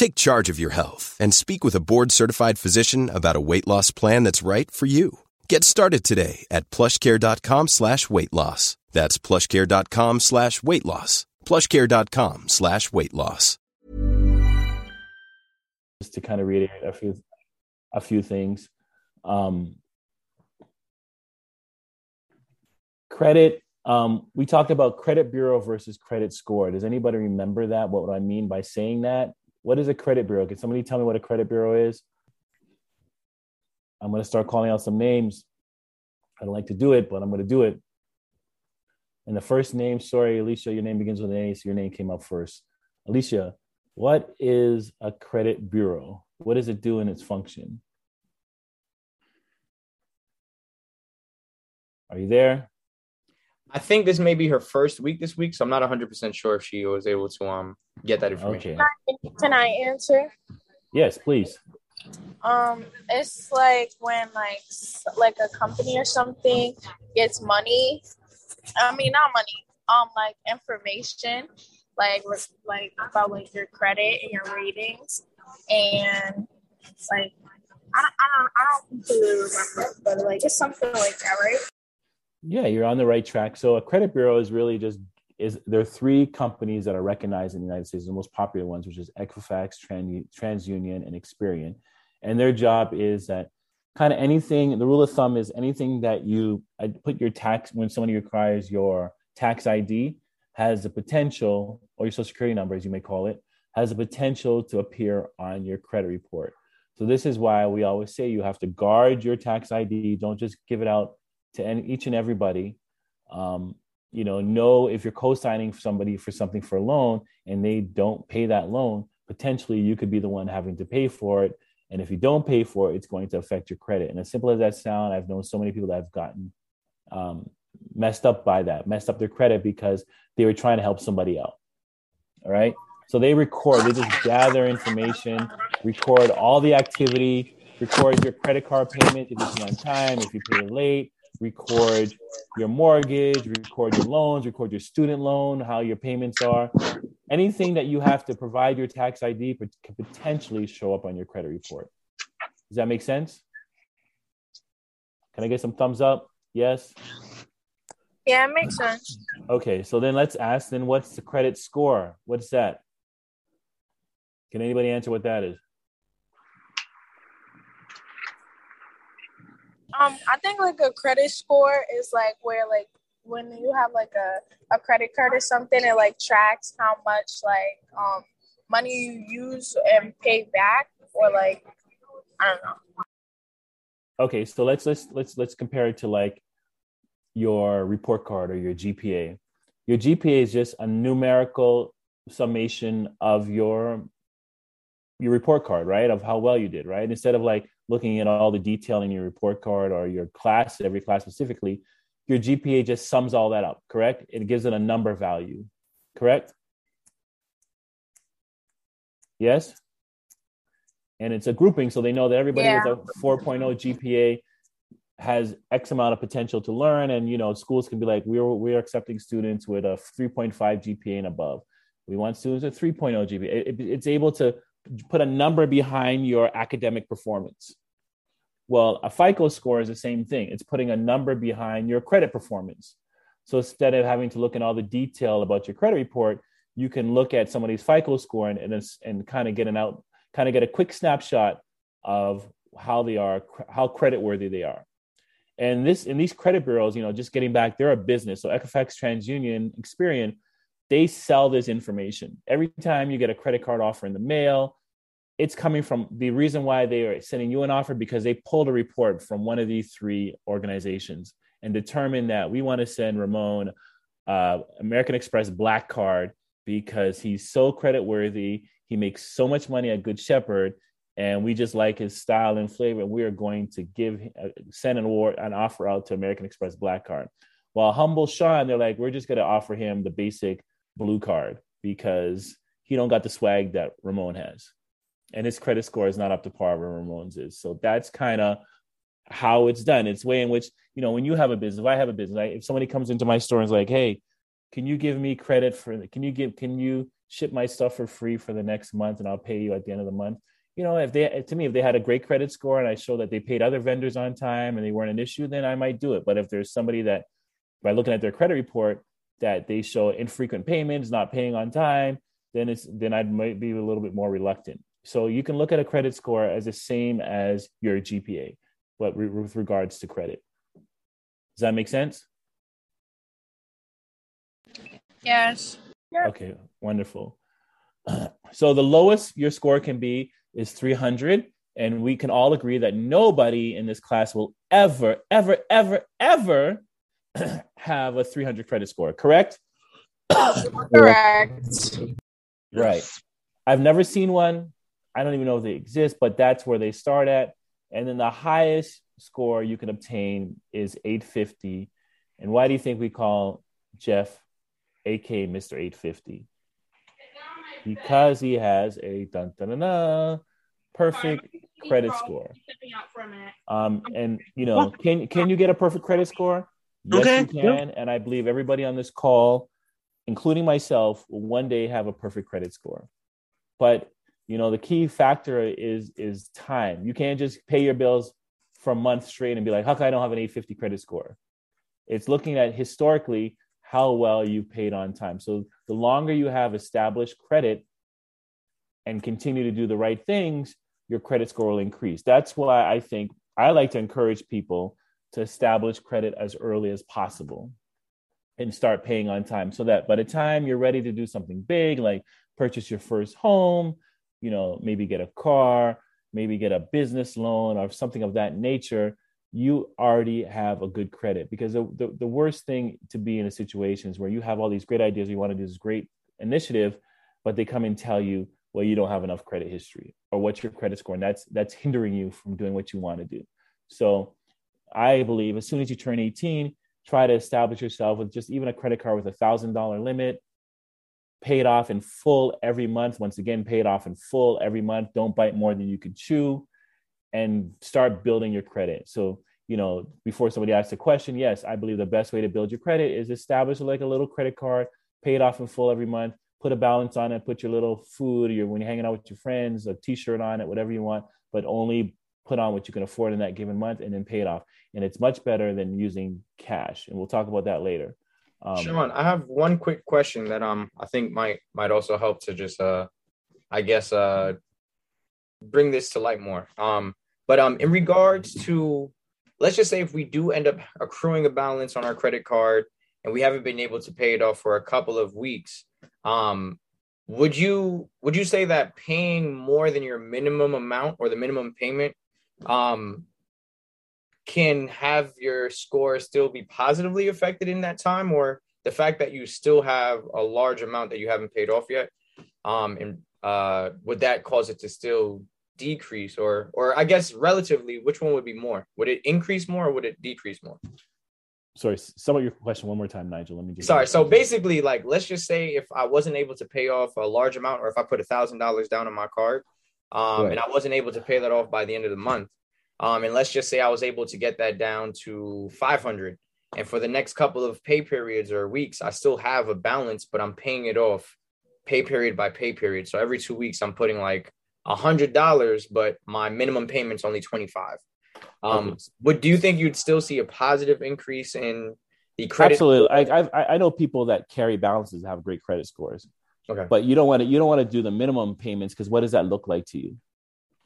Take charge of your health and speak with a board-certified physician about a weight loss plan that's right for you. Get started today at plushcare.com slash weight loss. That's plushcare.com slash weight loss. plushcare.com slash weight loss. just to kind of reiterate a few a few things um, credit um, we talked about credit bureau versus credit score does anybody remember that what would i mean by saying that what is a credit bureau can somebody tell me what a credit bureau is i'm going to start calling out some names i don't like to do it but i'm going to do it and the first name sorry alicia your name begins with an a so your name came up first alicia what is a credit bureau? What does it do in its function? Are you there? I think this may be her first week this week, so I'm not 100% sure if she was able to um get that information. Okay. Can I answer? Yes, please. Um, it's like when like like a company or something gets money. I mean, not money. Um, like information, like like about like your credit and your ratings, and like I don't, I don't, I don't completely remember, but like it's something like that, right? Yeah, you're on the right track. So a credit bureau is really just is there are three companies that are recognized in the United States, the most popular ones, which is Equifax, Tran- TransUnion, and Experian. And their job is that kind of anything. The rule of thumb is anything that you uh, put your tax when somebody requires your tax ID has the potential, or your social security number, as you may call it, has the potential to appear on your credit report. So this is why we always say you have to guard your tax ID. Don't just give it out to any, each and everybody. Um, you know, know if you're co-signing somebody for something for a loan and they don't pay that loan, potentially you could be the one having to pay for it. And if you don't pay for it, it's going to affect your credit. And as simple as that sound, I've known so many people that have gotten um, messed up by that, messed up their credit because they were trying to help somebody out. All right. So they record, they just gather information, record all the activity, record your credit card payment if you pay on time, if you pay late, record your mortgage, record your loans, record your student loan, how your payments are. Anything that you have to provide your tax ID but could potentially show up on your credit report. Does that make sense? Can I get some thumbs up? Yes. Yeah, it makes sense. Okay, so then let's ask then what's the credit score? What's that? Can anybody answer what that is? Um, I think like a credit score is like where like when you have like a, a credit card or something, it like tracks how much like um money you use and pay back or like I don't know. Okay, so let's let's let's let's compare it to like your report card or your GPA. Your GPA is just a numerical summation of your your report card, right? Of how well you did, right? Instead of like looking at all the detail in your report card or your class, every class specifically, your GPA just sums all that up, correct? It gives it a number value, correct? Yes? And it's a grouping, so they know that everybody Yeah. with a 4.0 GPA has X amount of potential to learn. And you know, schools can be like, we're we're accepting students with a 3.5 GPA and above. We want students with 3.0 GPA. It, it's able to put a number behind your academic performance. Well, a FICO score is the same thing. It's putting a number behind your credit performance. So instead of having to look in all the detail about your credit report, you can look at somebody's FICO score and, and, and kind of get an out, kind of get a quick snapshot of how they are, how credit worthy they are. And this in these credit bureaus, you know, just getting back, they're a business. So Equifax, TransUnion, Experian, they sell this information. Every time you get a credit card offer in the mail, it's coming from the reason why they are sending you an offer because they pulled a report from one of these three organizations and determined that we want to send Ramon uh, American Express Black Card because he's so credit worthy. He makes so much money at Good Shepherd and we just like his style and flavor. And we are going to give uh, send an award an offer out to American Express Black Card. While humble Sean, they're like, we're just going to offer him the basic blue card because he don't got the swag that Ramon has, and his credit score is not up to par where Ramon's is. So that's kind of how it's done. It's way in which you know when you have a business. If I have a business, I, if somebody comes into my store and is like, hey, can you give me credit for? Can you give? Can you ship my stuff for free for the next month, and I'll pay you at the end of the month? you know, if they to me, if they had a great credit score and I show that they paid other vendors on time and they weren't an issue, then I might do it. But if there's somebody that by looking at their credit report that they show infrequent payments, not paying on time, then it's then I might be a little bit more reluctant. So you can look at a credit score as the same as your GPA, but with regards to credit. Does that make sense? Yes. Okay, wonderful. So the lowest your score can be is 300. And we can all agree that nobody in this class will ever, ever, ever, ever have a 300 credit score, correct? Correct. Right. I've never seen one. I don't even know if they exist, but that's where they start at. And then the highest score you can obtain is 850. And why do you think we call Jeff AK Mr. 850? because he has a dun, dun, dun, dun, perfect credit score. Um, and you know, can can you get a perfect credit score? Yes, okay. you can. And I believe everybody on this call, including myself, will one day have a perfect credit score. But you know, the key factor is is time. You can't just pay your bills for a month straight and be like, how come I don't have an 850 credit score? It's looking at historically how well you paid on time. So the longer you have established credit and continue to do the right things, your credit score will increase. That's why I think I like to encourage people to establish credit as early as possible and start paying on time so that by the time you're ready to do something big like purchase your first home, you know, maybe get a car, maybe get a business loan or something of that nature, you already have a good credit. Because the, the, the, worst thing to be in a situation is where you have all these great ideas you want to do this great initiative but they come and tell you well you don't have enough credit history or what's your credit score? And that's that's hindering you from doing what you want to do. So i believe as soon as you turn 18 try to establish yourself with just even a credit card with a thousand dollar limit pay it off in full every month once again paid off in full every month don't bite more than you can chew and start building your credit. So, you know, before somebody asks a question, yes, I believe the best way to build your credit is establish like a little credit card, pay it off in full every month, put a balance on it, put your little food, your when you're hanging out with your friends, a t-shirt on it, whatever you want, but only put on what you can afford in that given month and then pay it off. And it's much better than using cash. And we'll talk about that later. Um, Sean, I have one quick question that um I think might might also help to just uh I guess uh bring this to light more. Um but um, in regards to, let's just say if we do end up accruing a balance on our credit card and we haven't been able to pay it off for a couple of weeks, um, would you would you say that paying more than your minimum amount or the minimum payment um, can have your score still be positively affected in that time, or the fact that you still have a large amount that you haven't paid off yet, um, and uh, would that cause it to still decrease or or I guess relatively which one would be more? Would it increase more or would it decrease more? Sorry, sum up your question one more time, Nigel. Let me just Sorry. So basically, like let's just say if I wasn't able to pay off a large amount or if I put a thousand dollars down on my card um right. and I wasn't able to pay that off by the end of the month. Um, and let's just say I was able to get that down to 500 and for the next couple of pay periods or weeks i still have a balance but i'm paying it off pay period by pay period. So every two weeks, I'm putting like a hundred dollars, but my minimum payment's only twenty five. Um, Okay. but do you think you'd still see a positive increase in the credit? Absolutely. I, I I know people that carry balances have great credit scores, Okay. but you don't want to you don't want to do the minimum payments because what does that look like to you?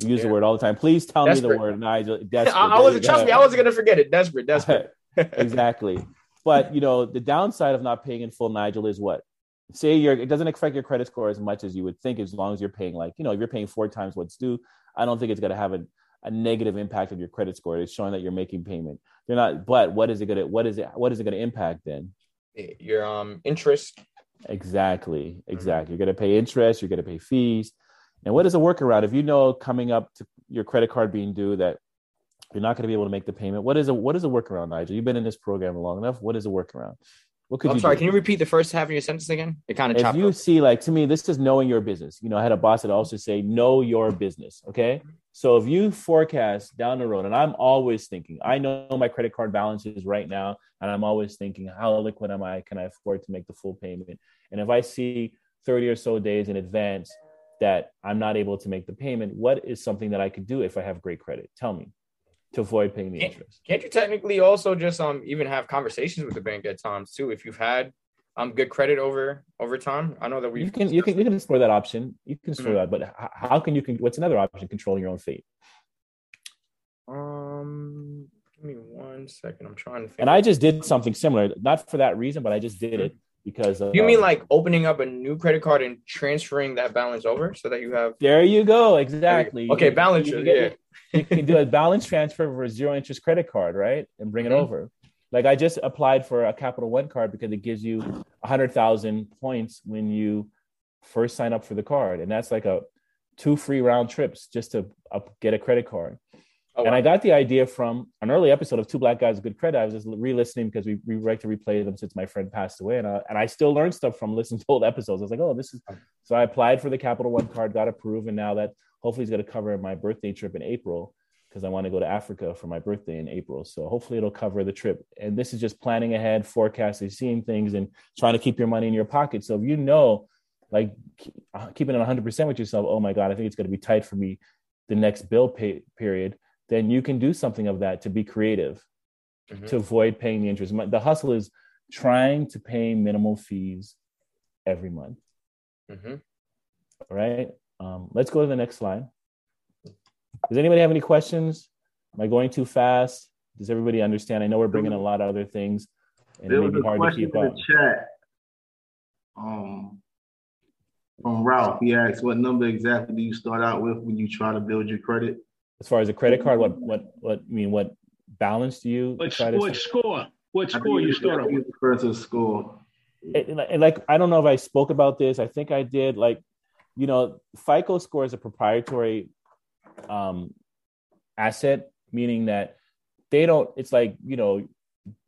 You use the word all the time. Please tell me the word, Nigel. I, Desperate. I you wasn't trust me. I wasn't gonna forget it. Desperate, desperate. exactly. But you know, the downside of not paying in full, Nigel, is what? Say you're it doesn't affect your credit score as much as you would think, as long as you're paying like, you know, if you're paying four times what's due, I don't think it's gonna have a, a negative impact on your credit score. It's showing that you're making payment. You're not, but what is it gonna what is it what is it gonna impact then? Your um interest. Exactly, exactly. You're gonna pay interest, you're gonna pay fees. And what is a workaround? If you know coming up to your credit card being due that you're not going to be able to make the payment. What is a what is a workaround, Nigel? You've been in this program long enough. What is a workaround? What could I'm you sorry. do? Can you repeat the first half of your sentence again? It kind of if you up. see like to me this is knowing your business you know i had a boss that also say know your business okay so if you forecast down the road and i'm always thinking i know my credit card balance is right now and i'm always thinking how liquid am i can i afford to make the full payment and if i see 30 or so days in advance that i'm not able to make the payment what is something that i could do if i have great credit tell me to avoid paying the Can't- interest Can't you technically also just um even have conversations with the bank at times too if you've had um good credit over over time? I know that we you can you can you can explore that option you can explore Mhm. that but how can you can what's another option controlling your own fate um give me one second. I'm trying to think. and I just did something similar, not for that reason, but I just did it because. Of, you mean like opening up a new credit card and transferring that balance over so that you have There you go, exactly. Okay, You- balance you can yeah. You can do a balance transfer for a zero interest credit card, right, and bring Mhm. it over. Like I just applied for a Capital One card because it gives you a hundred thousand points when you first sign up for the card, and that's like a two free round trips just to up, get a credit card. Oh, And. I got the idea from an early episode of Two Black Guys with Good Credit. I was just re-listening because we, we like to replay them since my friend passed away, and I, and I still learned stuff from listening to old episodes. I was like, oh, this is. So I applied for the Capital One card, got approved, and now that hopefully is going to cover my birthday trip in April because I want to go to Africa for my birthday in April. So hopefully it'll cover the trip. And this is just planning ahead, forecasting, seeing things, and trying to keep your money in your pocket. So if you know, like uh, keeping it 100% with yourself, oh my God, I think it's going to be tight for me the next bill pay period, then you can do something of that to be creative Mhm. to avoid paying the interest. The hustle is trying to pay minimal fees every month. Mhm. All right. Um, let's go to the next slide. Does anybody have any questions? Am I going too fast? Does everybody understand? I know we're bringing a lot of other things, and There it may be hard to keep up. the chat. Um, from Ralph, he asked, "What number exactly do you start out with when you try to build your credit?" As far as a credit card, what what what I mean? What balance do you What, try to? what score? What score you it's- start I out think the person's score. and, and like I don't know if I spoke about this. I think I did. Like, you know, FICO score is a proprietary um, asset, meaning that they don't. It's like you know,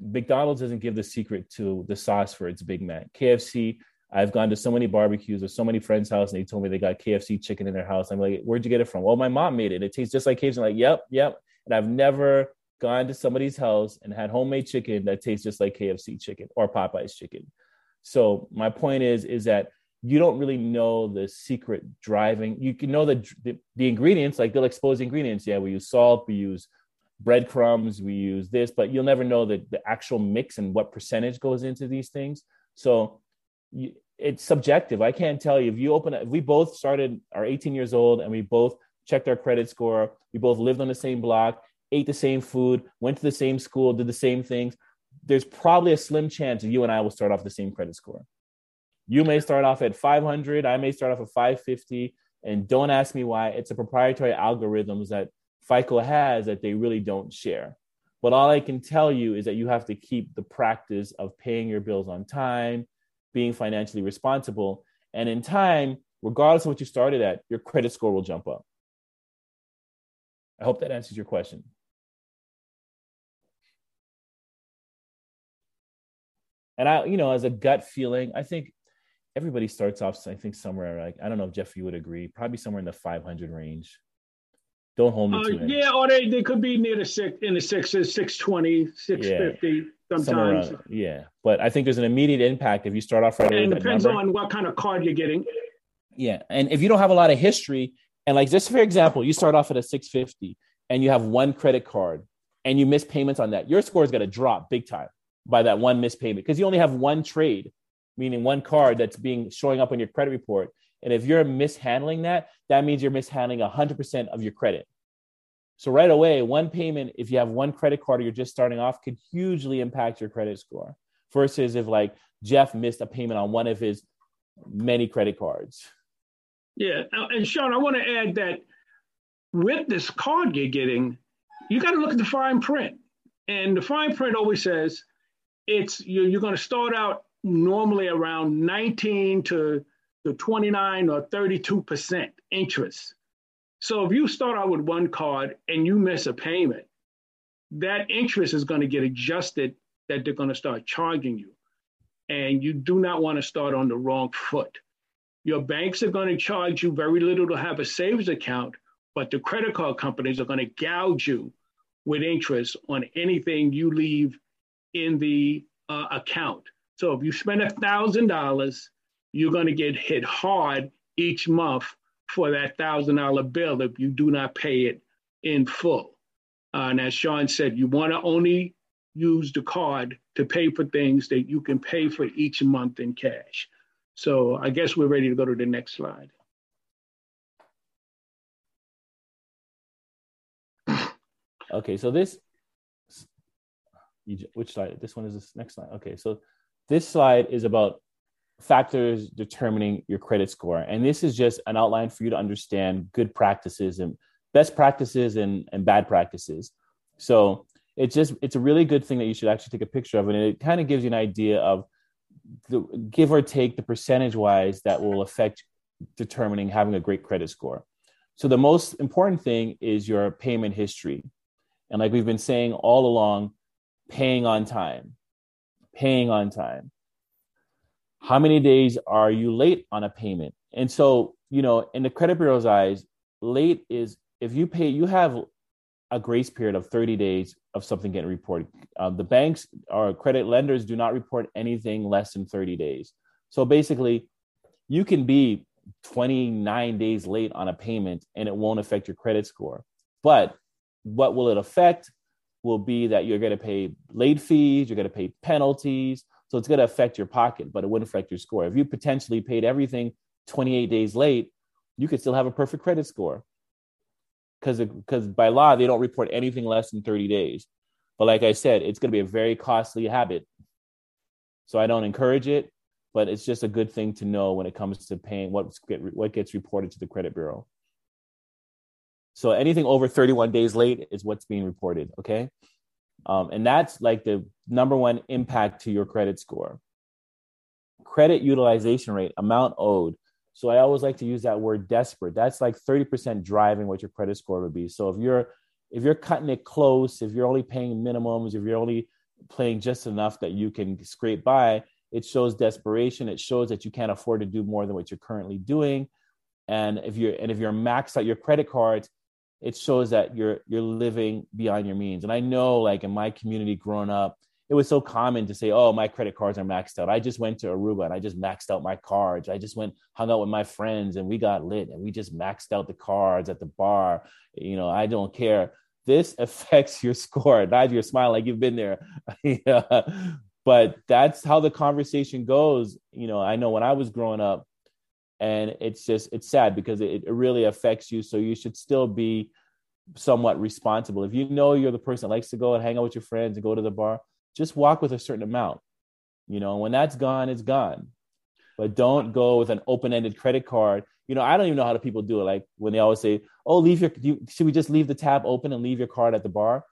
McDonald's doesn't give the secret to the sauce for its Big Mac. KFC. I've gone to so many barbecues or so many friends' house, and they told me they got KFC chicken in their house. I'm like, where'd you get it from? Well, my mom made it. It tastes just like KFC. I'm like, yep, yep. And I've never gone to somebody's house and had homemade chicken that tastes just like KFC chicken or Popeye's chicken. So my point is, is that you don't really know the secret driving. You can know the, the the ingredients, like they'll expose the ingredients. Yeah, we use salt, we use breadcrumbs, we use this, but you'll never know the the actual mix and what percentage goes into these things. So you, it's subjective. I can't tell you if you open. If we both started are 18 years old and we both checked our credit score, we both lived on the same block, ate the same food, went to the same school, did the same things. There's probably a slim chance that you and I will start off the same credit score. You may start off at 500, I may start off at 550, and don't ask me why. It's a proprietary algorithms that FICO has that they really don't share. But all I can tell you is that you have to keep the practice of paying your bills on time, being financially responsible, and in time, regardless of what you started at, your credit score will jump up. I hope that answers your question. And I, you know, as a gut feeling, I think everybody starts off, I think, somewhere like, I don't know if Jeff, you would agree, probably somewhere in the 500 range. Don't hold me Uh, to it. yeah, or they, they could be near the six in the sixes, 620, 650 Somewhere sometimes. around- yeah. But I think there's an immediate impact if you start off right away. and that depends number. on what kind of card you're getting. Yeah, and if you don't have a lot of history, and like just for example, you start off at a 650 and you have one credit card and you miss payments on that, your score is going to drop big time by that one missed payment because you only have one trade, meaning one card that's being showing up on your credit report. And if you're mishandling that, that means you're mishandling 100% of your credit. So right away, one payment, if you have one credit card or you're just starting off, could hugely impact your credit score. Versus if like Jeff missed a payment on one of his many credit cards. Yeah, and Sean, I want to add that with this card you're getting, you got to look at the fine print, and the fine print always says it's you're, you're going to start out normally around 19 to the 29 or 32 percent interest. So if you start out with one card and you miss a payment, that interest is going to get adjusted that they're going to start charging you. And you do not want to start on the wrong foot. Your banks are going to charge you very little to have a savings account, but the credit card companies are going to gouge you with interest on anything you leave in the uh, account. So if you spend a thousand dollars, you're going to get hit hard each month for that thousand dollar bill if you do not pay it in full. Uh, and as Sean said, you want to only use the card to pay for things that you can pay for each month in cash. So I guess we're ready to go to the next slide. Okay, so this, which slide? This one is this next slide. Okay, so this slide is about factors determining your credit score. And this is just an outline for you to understand good practices and best practices and, and bad practices. So it's just, it's a really good thing that you should actually take a picture of. And it kind of gives you an idea of the, give or take the percentage wise that will affect determining having a great credit score. So the most important thing is your payment history. And like we've been saying all along, paying on time, paying on time. How many days are you late on a payment? And so, you know, in the credit bureau's eyes, late is if you pay, you have a grace period of 30 days of something getting reported. Um, the banks or credit lenders do not report anything less than 30 days. So basically, you can be 29 days late on a payment and it won't affect your credit score. But what will it affect will be that you're going to pay late fees, you're going to pay penalties. So it's going to affect your pocket, but it wouldn't affect your score. If you potentially paid everything 28 days late, you could still have a perfect credit score because because by law they don't report anything less than 30 days. But like I said, it's going to be a very costly habit. So I don't encourage it, but it's just a good thing to know when it comes to paying what get what gets reported to the credit bureau. So anything over 31 days late is what's being reported. Okay. Um, and that's like the number one impact to your credit score. Credit utilization rate, amount owed. So I always like to use that word desperate. That's like 30% driving what your credit score would be. So if you're if you're cutting it close, if you're only paying minimums, if you're only playing just enough that you can scrape by, it shows desperation. It shows that you can't afford to do more than what you're currently doing. And if you're and if you're maxed out your credit cards, it shows that you're you're living beyond your means. And I know like in my community growing up, it was so common to say, "Oh, my credit cards are maxed out." I just went to Aruba and I just maxed out my cards. I just went hung out with my friends and we got lit and we just maxed out the cards at the bar. You know, I don't care. This affects your score. Not you're smiling like you've been there. yeah. But that's how the conversation goes. You know, I know when I was growing up, and it's just it's sad because it, it really affects you. So you should still be somewhat responsible. If you know you're the person that likes to go and hang out with your friends and go to the bar, just walk with a certain amount. You know, when that's gone, it's gone. But don't go with an open-ended credit card. You know, I don't even know how the people do it. Like when they always say, "Oh, leave your you, should we just leave the tab open and leave your card at the bar?"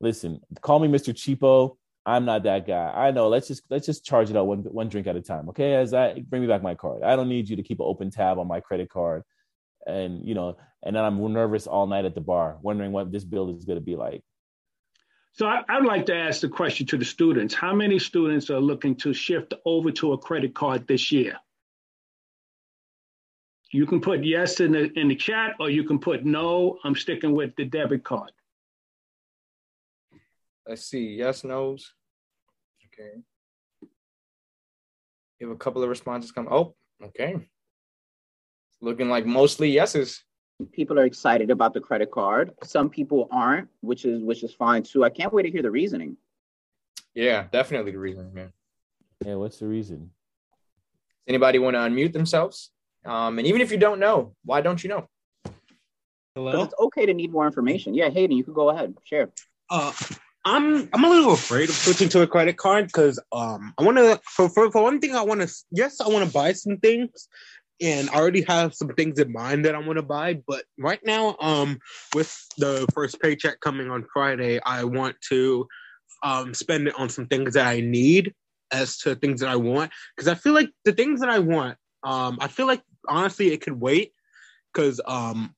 Listen, call me Mr. Cheapo. I'm not that guy. I know. Let's just let's just charge it out one one drink at a time. Okay, as I bring me back my card. I don't need you to keep an open tab on my credit card, and you know, and then I'm nervous all night at the bar, wondering what this bill is going to be like. So I, would like to ask the question to the students. How many students are looking to shift over to a credit card this year? You can put yes in the in the chat or you can put no, I'm sticking with the debit card. Let's see, yes, no's. Okay. You have a couple of responses come. Oh, okay. looking like mostly yeses. People are excited about the credit card. Some people aren't, which is which is fine too. I can't wait to hear the reasoning. Yeah, definitely the reason, man. Yeah, what's the reason? Anybody want to unmute themselves? Um, and even if you don't know, why don't you know? Hello. It's okay to need more information. Yeah, Hayden, you can go ahead. Share. Uh, I'm I'm a little afraid of switching to a credit card because um I want to for, for for one thing I want to yes I want to buy some things and I already have some things in mind that I want to buy but right now um with the first paycheck coming on Friday I want to um spend it on some things that I need as to things that I want because I feel like the things that I want um I feel like honestly it could wait because um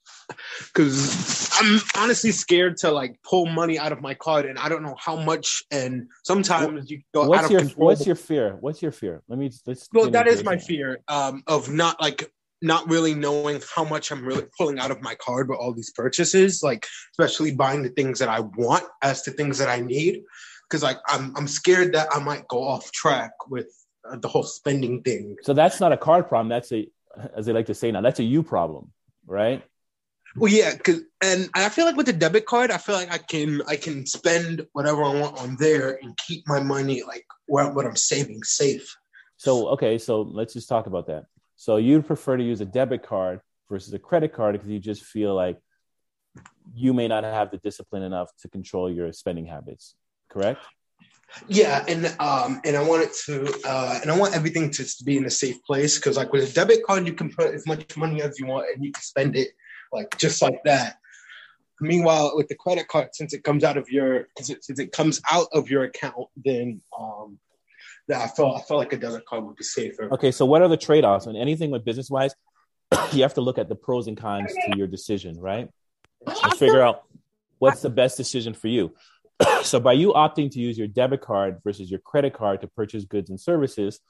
because I'm honestly scared to like pull money out of my card and I don't know how much and sometimes you go what's out of your control. what's your fear? What's your fear? Let me let's well that my fear um of not like not really knowing how much I'm really pulling out of my card with all these purchases like especially buying the things that I want as to things that I need. Because like I'm I'm scared that I might go off track with uh, the whole spending thing. So that's not a card problem that's a as they like to say now that's a you problem right Well, yeah, cause and I feel like with the debit card, I feel like I can I can spend whatever I want on there and keep my money like what what I'm saving safe. So okay, so let's just talk about that. So you'd prefer to use a debit card versus a credit card because you just feel like you may not have the discipline enough to control your spending habits, correct? Yeah, and um and I want it to uh and I want everything to be in a safe place because like with a debit card you can put as much money as you want and you can spend it like just like that. Meanwhile, with the credit card, since it comes out of your since it comes out of your account, then um that I felt I felt like a debit card would be safer. Okay, so what are the trade-offs? And anything with business wise, you have to look at the pros and cons to your decision, right? And figure out what's the best decision for you. so by you opting to use your debit card versus your credit card to purchase goods and services,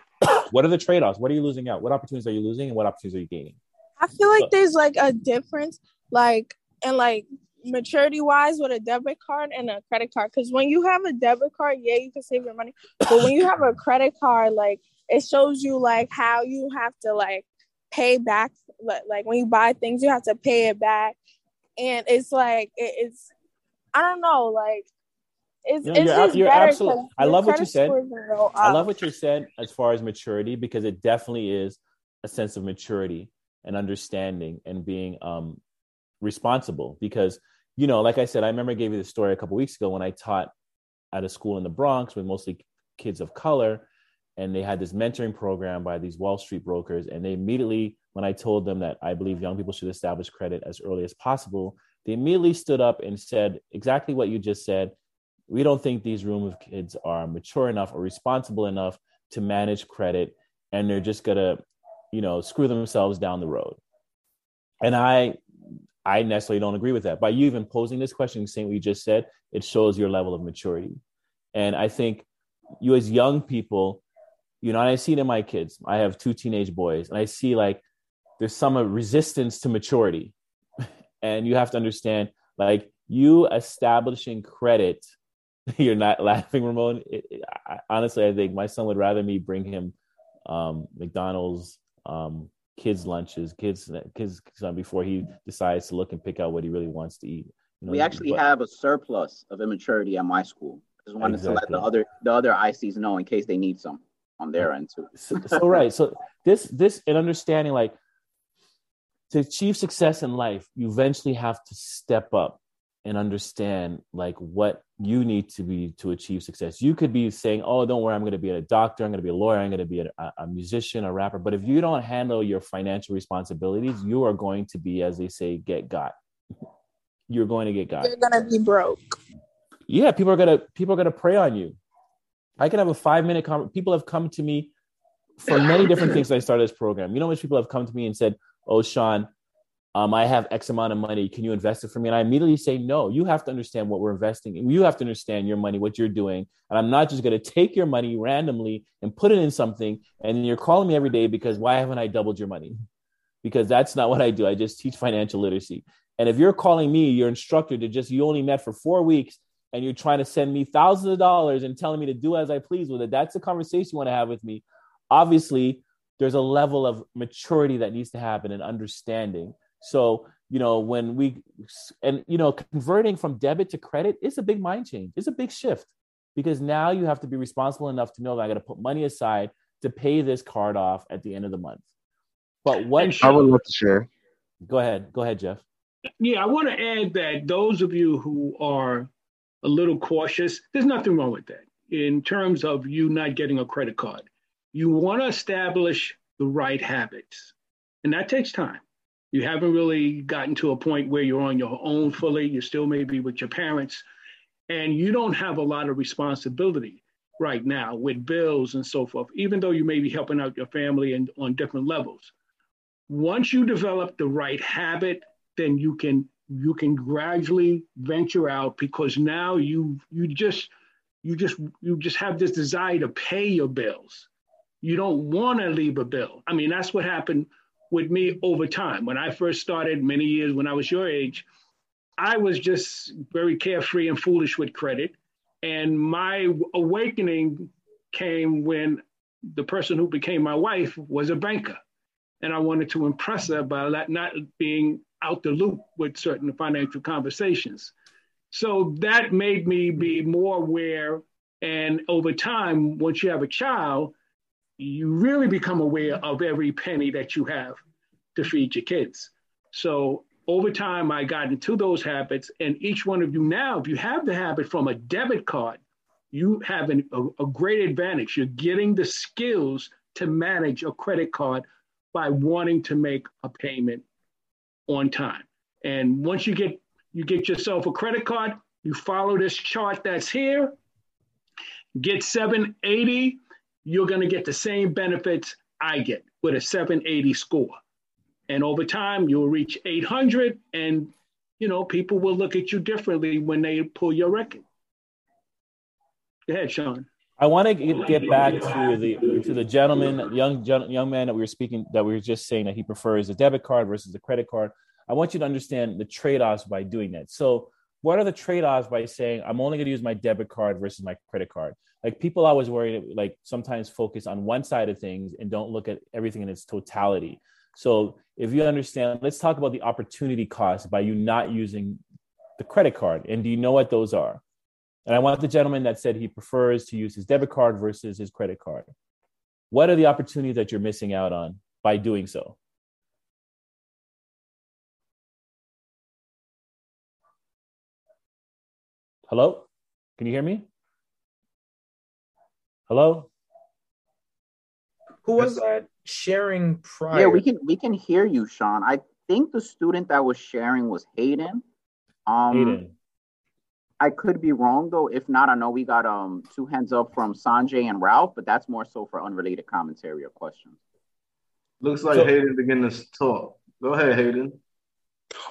what are the trade-offs? What are you losing out? What opportunities are you losing and what opportunities are you gaining? I feel like there's like a difference, like and like maturity wise with a debit card and a credit card. Because when you have a debit card, yeah, you can save your money. But when you have a credit card, like it shows you like how you have to like pay back. Like, like when you buy things, you have to pay it back, and it's like it, it's I don't know, like it's No, it's you're, just you're better absolutely. I love what you said. scores will go I love what you said as far as maturity because it definitely is a sense of maturity and understanding and being um, responsible. Because you know, like I said, I remember I gave you the story a couple weeks ago when I taught at a school in the Bronx with mostly kids of color, and they had this mentoring program by these Wall Street brokers, and they immediately, when I told them that I believe young people should establish credit as early as possible, they immediately stood up and said exactly what you just said. We don't think these room of kids are mature enough or responsible enough to manage credit, and they're just gonna, you know, screw themselves down the road. And I, I necessarily don't agree with that. By you even posing this question, saying what you just said, it shows your level of maturity. And I think you, as young people, you know, and I see it in my kids. I have two teenage boys, and I see like there's some resistance to maturity and you have to understand like you establishing credit you're not laughing ramon. It, it, I, honestly i think my son would rather me bring him um, mcdonald's um, kids lunches kids kids before he decides to look and pick out what he really wants to eat. You know, we actually but- have a surplus of immaturity at my school. Just wanted to let the other the other ICs know in case they need some on their end too. so, so right. So this this and understanding like to achieve success in life you eventually have to step up and understand like what you need to be to achieve success. You could be saying oh don't worry i'm going to be a doctor i'm going to be a lawyer i'm going to be a, a musician a rapper. But if you don't handle your financial responsibilities you are going to be as they say get got. You're going to get got. You're gonna be broke. yeah people are gonna people are gonna prey on you. I can have a five minute conversation people have come to me for many different things i started this program. You know much people have come to me and said oh sean um, i have x amount of money. Can you invest it for me? And i immediately say no you have to understand what we're investing in. You have to understand your money what you're doing. And i'm not just going to take your money randomly and put it in something and you're calling me every day because why haven't i doubled your money? Because that's not what i do. I just teach financial literacy. And if you're calling me, your instructor, to just you only met for four weeks and you're trying to send me thousands of dollars and telling me to do as I please with it, that's the conversation you want to have with me. Obviously, there's a level of maturity that needs to happen and understanding. So, you know, when we, and, you know, converting from debit to credit is a big mind change, it's a big shift because now you have to be responsible enough to know that I got to put money aside to pay this card off at the end of the month. But what I would love to share. Go ahead. Go ahead, Jeff. Yeah, I want to add that those of you who are a little cautious, there's nothing wrong with that in terms of you not getting a credit card. You want to establish the right habits, and that takes time. You haven't really gotten to a point where you're on your own fully. You still may be with your parents, and you don't have a lot of responsibility right now with bills and so forth, even though you may be helping out your family and on different levels. Once you develop the right habit, then you can you can gradually venture out because now you you just you just you just have this desire to pay your bills you don't want to leave a bill i mean that's what happened with me over time when i first started many years when i was your age i was just very carefree and foolish with credit and my awakening came when the person who became my wife was a banker and i wanted to impress her by not being out the loop with certain financial conversations. So that made me be more aware. And over time, once you have a child, you really become aware of every penny that you have to feed your kids. So over time, I got into those habits. And each one of you now, if you have the habit from a debit card, you have an, a, a great advantage. You're getting the skills to manage a credit card by wanting to make a payment on time. And once you get you get yourself a credit card, you follow this chart that's here, get 780, you're going to get the same benefits I get with a 780 score. And over time, you'll reach 800, and you know people will look at you differently when they pull your record. Go ahead, Sean. I want to get back to the to the gentleman, young young man that we were speaking that we were just saying that he prefers a debit card versus a credit card. I want you to understand the trade-offs by doing that. So, what are the trade-offs by saying I'm only going to use my debit card versus my credit card? Like people always worry, like sometimes focus on one side of things and don't look at everything in its totality. So, if you understand, let's talk about the opportunity cost by you not using the credit card. And do you know what those are? And I want the gentleman that said he prefers to use his debit card versus his credit card. What are the opportunities that you're missing out on by doing so? Hello? Can you hear me? Hello? Who was that sharing prior? Yeah, we can we can hear you, Sean. I think the student that was sharing was Hayden. Um, Hayden. I could be wrong though. If not, I know we got um two hands up from Sanjay and Ralph, but that's more so for unrelated commentary or questions. Looks like so, Hayden beginning to talk. Go ahead, Hayden.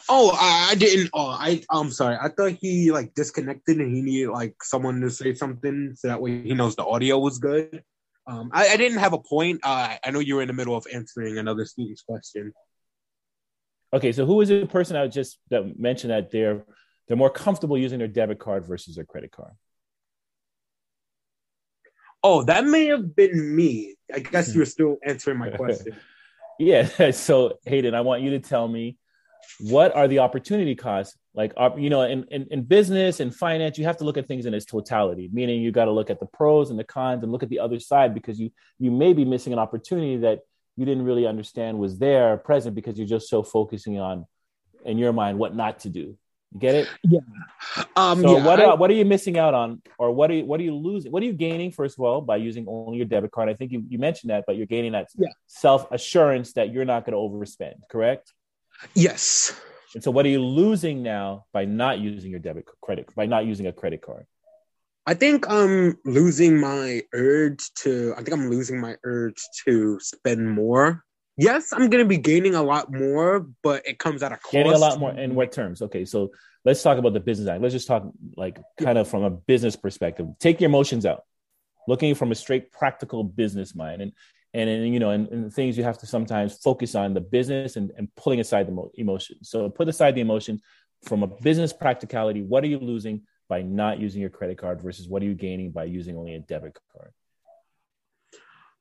Oh, I, I didn't. Oh, I I'm sorry. I thought he like disconnected and he needed like someone to say something so that way he knows the audio was good. Um, I, I didn't have a point. Uh, I know you were in the middle of answering another student's question. Okay, so who was the person I just that mentioned that they're they're more comfortable using their debit card versus their credit card. Oh, that may have been me. I guess you're still answering my question. yeah. So, Hayden, I want you to tell me what are the opportunity costs? Like, you know, in, in, in business and finance, you have to look at things in its totality, meaning you got to look at the pros and the cons and look at the other side because you you may be missing an opportunity that you didn't really understand was there present because you're just so focusing on in your mind what not to do Get it? Yeah. Um, so yeah, what are, what are you missing out on, or what are you, what are you losing? What are you gaining first of all by using only your debit card? I think you, you mentioned that, but you're gaining that yeah. self assurance that you're not going to overspend. Correct? Yes. And so, what are you losing now by not using your debit credit by not using a credit card? I think I'm losing my urge to. I think I'm losing my urge to spend more yes, I'm going to be gaining a lot more, but it comes at a cost. Gaining a lot more in what terms? Okay, so let's talk about the business act. Let's just talk like kind of from a business perspective. Take your emotions out, looking from a straight practical business mind, and and, you know, and, and things you have to sometimes focus on the business and, and pulling aside the emotions. So put aside the emotions from a business practicality. What are you losing by not using your credit card versus what are you gaining by using only a debit card?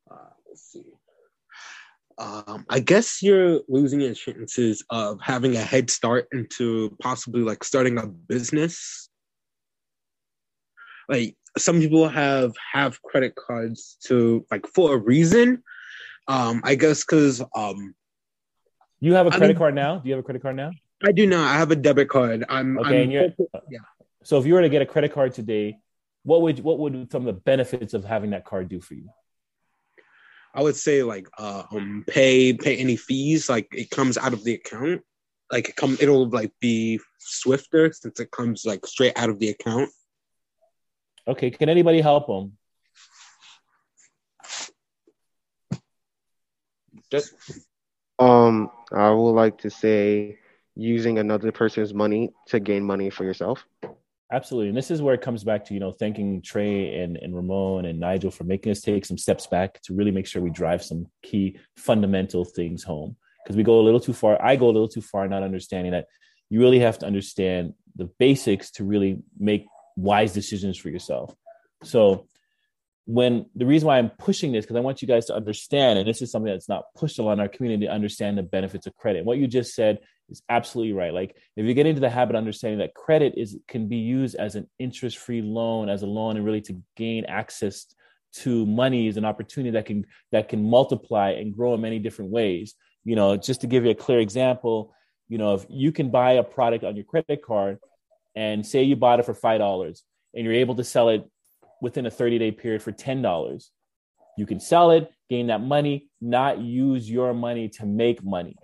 Uh, let's see um, I guess you're losing chances of having a head start into possibly like starting a business. Like some people have have credit cards to like for a reason. Um, I guess because um, you have a credit I mean, card now. Do you have a credit card now? I do not. I have a debit card. I'm okay. I'm, yeah. So if you were to get a credit card today, what would what would some of the benefits of having that card do for you? I would say like uh, um pay pay any fees like it comes out of the account. Like it come it'll like be swifter since it comes like straight out of the account. Okay, can anybody help them? Just um I would like to say using another person's money to gain money for yourself. Absolutely. And this is where it comes back to, you know, thanking Trey and, and Ramon and Nigel for making us take some steps back to really make sure we drive some key fundamental things home. Because we go a little too far. I go a little too far not understanding that you really have to understand the basics to really make wise decisions for yourself. So when the reason why I'm pushing this, because I want you guys to understand, and this is something that's not pushed a lot in our community to understand the benefits of credit. What you just said is absolutely right. Like if you get into the habit of understanding that credit is can be used as an interest-free loan, as a loan, and really to gain access to money is an opportunity that can that can multiply and grow in many different ways. You know, just to give you a clear example, you know, if you can buy a product on your credit card and say you bought it for five dollars and you're able to sell it within a 30 day period for $10. You can sell it, gain that money, not use your money to make money,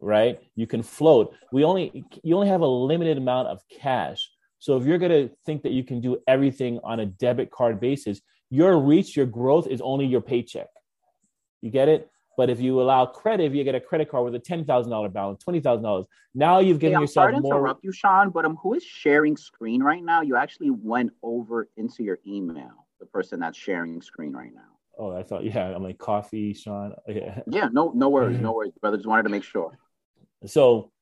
right? You can float. We only you only have a limited amount of cash. So if you're going to think that you can do everything on a debit card basis, your reach, your growth is only your paycheck. You get it? But if you allow credit, if you get a credit card with a ten thousand dollar balance, twenty thousand dollars, now you've given hey, yourself sorry to interrupt you, Sean, but um, who is sharing screen right now? You actually went over into your email. The person that's sharing screen right now. Oh, I thought yeah, I'm like coffee, Sean. Yeah, yeah no, no worries, no worries, brother. Just wanted to make sure. So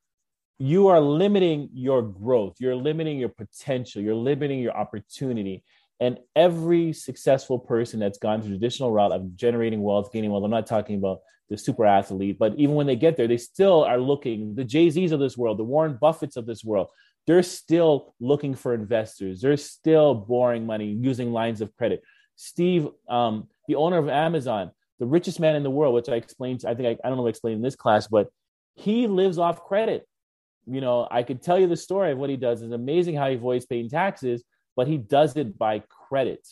you are limiting your growth. You're limiting your potential. You're limiting your opportunity and every successful person that's gone the traditional route of generating wealth, gaining wealth, I'm not talking about the super athlete, but even when they get there, they still are looking, the Jay Z's of this world, the Warren Buffetts of this world, they're still looking for investors. They're still borrowing money using lines of credit. Steve, um, the owner of Amazon, the richest man in the world, which I explained, I think I, I don't know explained in this class, but he lives off credit. You know, I could tell you the story of what he does. It's amazing how he avoids paying taxes but he does it by credit.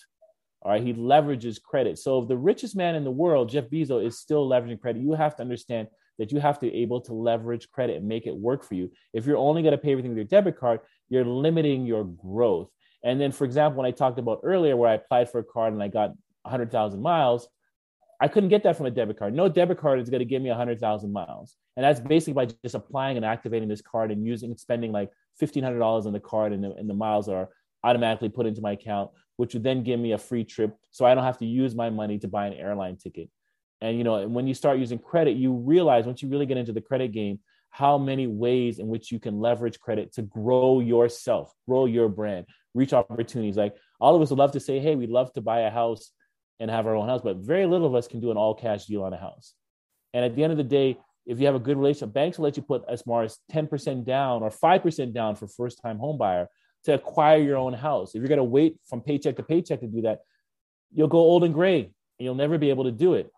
All right, he leverages credit. So if the richest man in the world, Jeff Bezos, is still leveraging credit, you have to understand that you have to be able to leverage credit and make it work for you. If you're only going to pay everything with your debit card, you're limiting your growth. And then, for example, when I talked about earlier where I applied for a card and I got 100,000 miles, I couldn't get that from a debit card. No debit card is going to give me 100,000 miles. And that's basically by just applying and activating this card and using, spending like $1,500 on the card and the, and the miles are automatically put into my account, which would then give me a free trip. So I don't have to use my money to buy an airline ticket. And you know, when you start using credit, you realize once you really get into the credit game, how many ways in which you can leverage credit to grow yourself, grow your brand, reach opportunities. Like all of us would love to say, hey, we'd love to buy a house and have our own house, but very little of us can do an all cash deal on a house. And at the end of the day, if you have a good relationship, banks will let you put as far as 10% down or 5% down for first time home buyer to acquire your own house. If you're going to wait from paycheck to paycheck to do that, you'll go old and gray and you'll never be able to do it.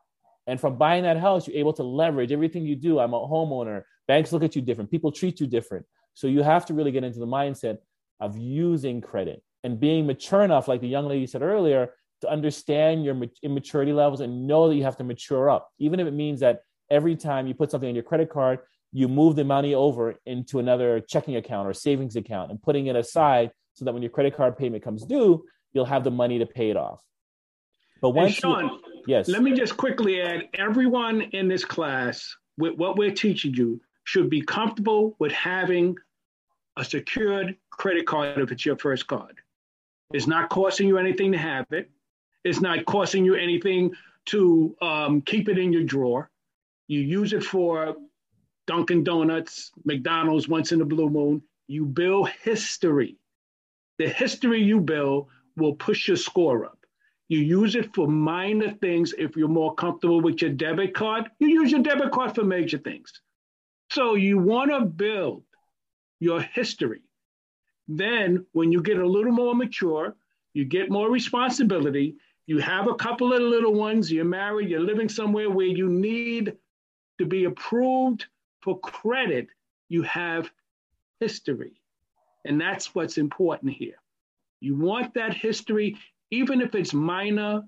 And from buying that house, you're able to leverage everything you do. I'm a homeowner. Banks look at you different. People treat you different. So you have to really get into the mindset of using credit and being mature enough, like the young lady said earlier, to understand your immaturity levels and know that you have to mature up, even if it means that every time you put something on your credit card, you move the money over into another checking account or savings account and putting it aside so that when your credit card payment comes due, you'll have the money to pay it off. But once Sean, you, yes, let me just quickly add: everyone in this class, with what we're teaching you, should be comfortable with having a secured credit card if it's your first card. It's not costing you anything to have it. It's not costing you anything to um, keep it in your drawer. You use it for Dunkin' Donuts, McDonald's once in a blue moon. You build history. The history you build will push your score up. You use it for minor things. If you're more comfortable with your debit card, you use your debit card for major things. So you want to build your history. Then, when you get a little more mature, you get more responsibility, you have a couple of little ones, you're married, you're living somewhere where you need to be approved for credit, you have history. And that's what's important here. You want that history, even if it's minor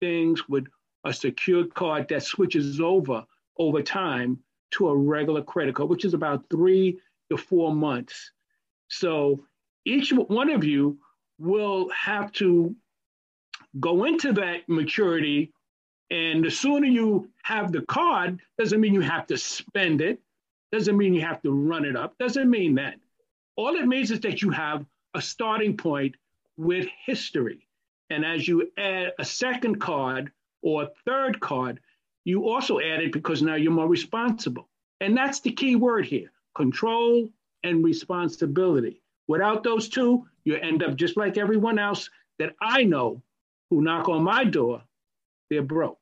things with a secured card that switches over over time to a regular credit card, which is about three to four months. So each one of you will have to go into that maturity. And the sooner you have the card, doesn't mean you have to spend it, doesn't mean you have to run it up, doesn't mean that. All it means is that you have a starting point with history. And as you add a second card or a third card, you also add it because now you're more responsible. And that's the key word here control and responsibility. Without those two, you end up just like everyone else that I know who knock on my door, they're broke.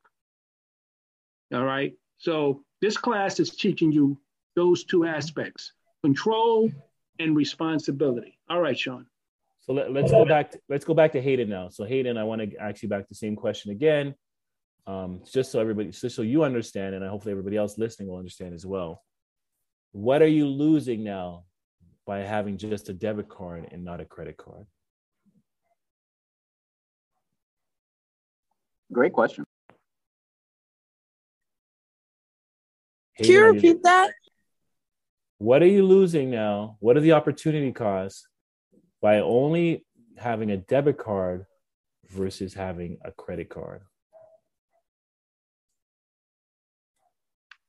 All right. So this class is teaching you those two aspects control and responsibility. All right, Sean. So let, us go back. To, let's go back to Hayden now. So Hayden, I want to ask you back the same question again, um, just so everybody, just so you understand, and hopefully everybody else listening will understand as well. What are you losing now by having just a debit card and not a credit card? Great question. Can you repeat that? What are you losing now? What are the opportunity costs by only having a debit card versus having a credit card?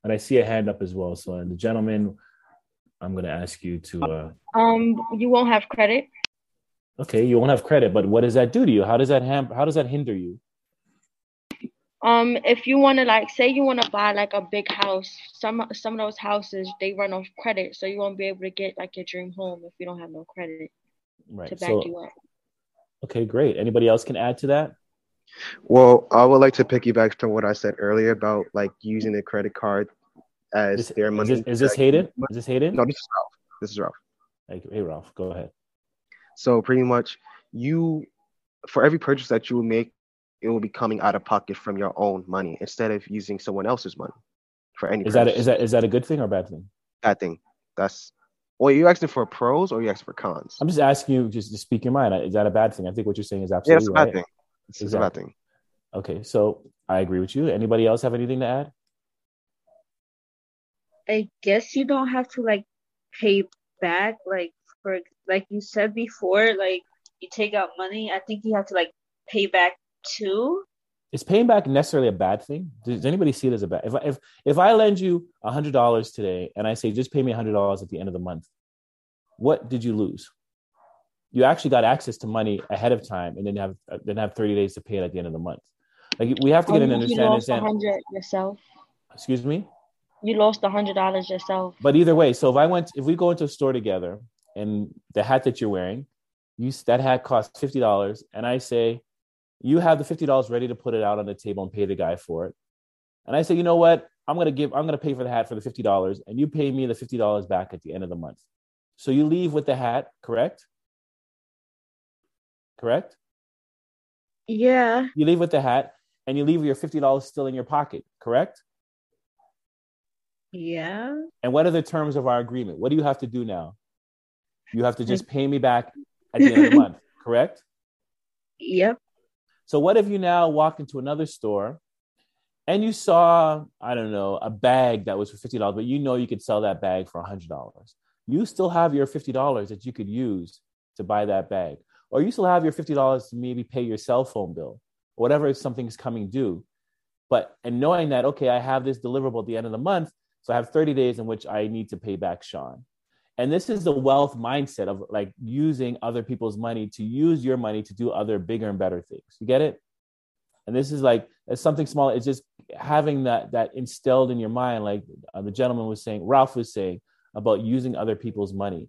And I see a hand up as well. So, and the gentleman, I'm going to ask you to. Uh, um, you won't have credit. Okay, you won't have credit, but what does that do to you? How does that ham- How does that hinder you? Um, if you want to like, say you want to buy like a big house, some some of those houses they run off credit, so you won't be able to get like your dream home if you don't have no credit right. to back so, you up. Okay, great. Anybody else can add to that? Well, I would like to piggyback from what I said earlier about like using the credit card as Is, their money. is this, is this Hayden? Is this Hayden? No, this is Ralph. This is Ralph. Hey, hey, Ralph, go ahead. So pretty much, you for every purchase that you will make, it will be coming out of pocket from your own money instead of using someone else's money for any. Is that a, is that is that a good thing or a bad thing? bad thing? That's. Well, you're asking for pros or you asking for cons? I'm just asking you just to speak your mind. Is that a bad thing? I think what you're saying is Yeah, absolutely it's a bad right. thing. It's, it's a bad thing. Okay, so I agree with you. Anybody else have anything to add? I guess you don't have to like pay back like for like you said before, like you take out money. I think you have to like pay back too. Is paying back necessarily a bad thing? Does anybody see it as a bad? If I, if if I lend you a hundred dollars today and I say just pay me a hundred dollars at the end of the month, what did you lose? You actually got access to money ahead of time and then have uh, then have thirty days to pay it at the end of the month. Like we have to get oh, an you understanding. lost understand- hundred yourself. Excuse me. You lost a hundred dollars yourself. But either way, so if I went, if we go into a store together, and the hat that you're wearing, you that hat costs fifty dollars, and I say, you have the fifty dollars ready to put it out on the table and pay the guy for it, and I say, you know what, I'm gonna give, I'm gonna pay for the hat for the fifty dollars, and you pay me the fifty dollars back at the end of the month. So you leave with the hat, correct? Correct. Yeah. You leave with the hat, and you leave your fifty dollars still in your pocket, correct? Yeah. And what are the terms of our agreement? What do you have to do now? You have to just pay me back at the end of the month, correct? Yep. So what if you now walk into another store and you saw, I don't know, a bag that was for $50, but you know you could sell that bag for $100. You still have your $50 that you could use to buy that bag. Or you still have your $50 to maybe pay your cell phone bill, whatever if something's coming due. But and knowing that, okay, I have this deliverable at the end of the month, so I have 30 days in which I need to pay back Sean. And this is the wealth mindset of like using other people's money to use your money to do other bigger and better things. You get it? And this is like it's something small. It's just having that that instilled in your mind, like uh, the gentleman was saying, Ralph was saying about using other people's money.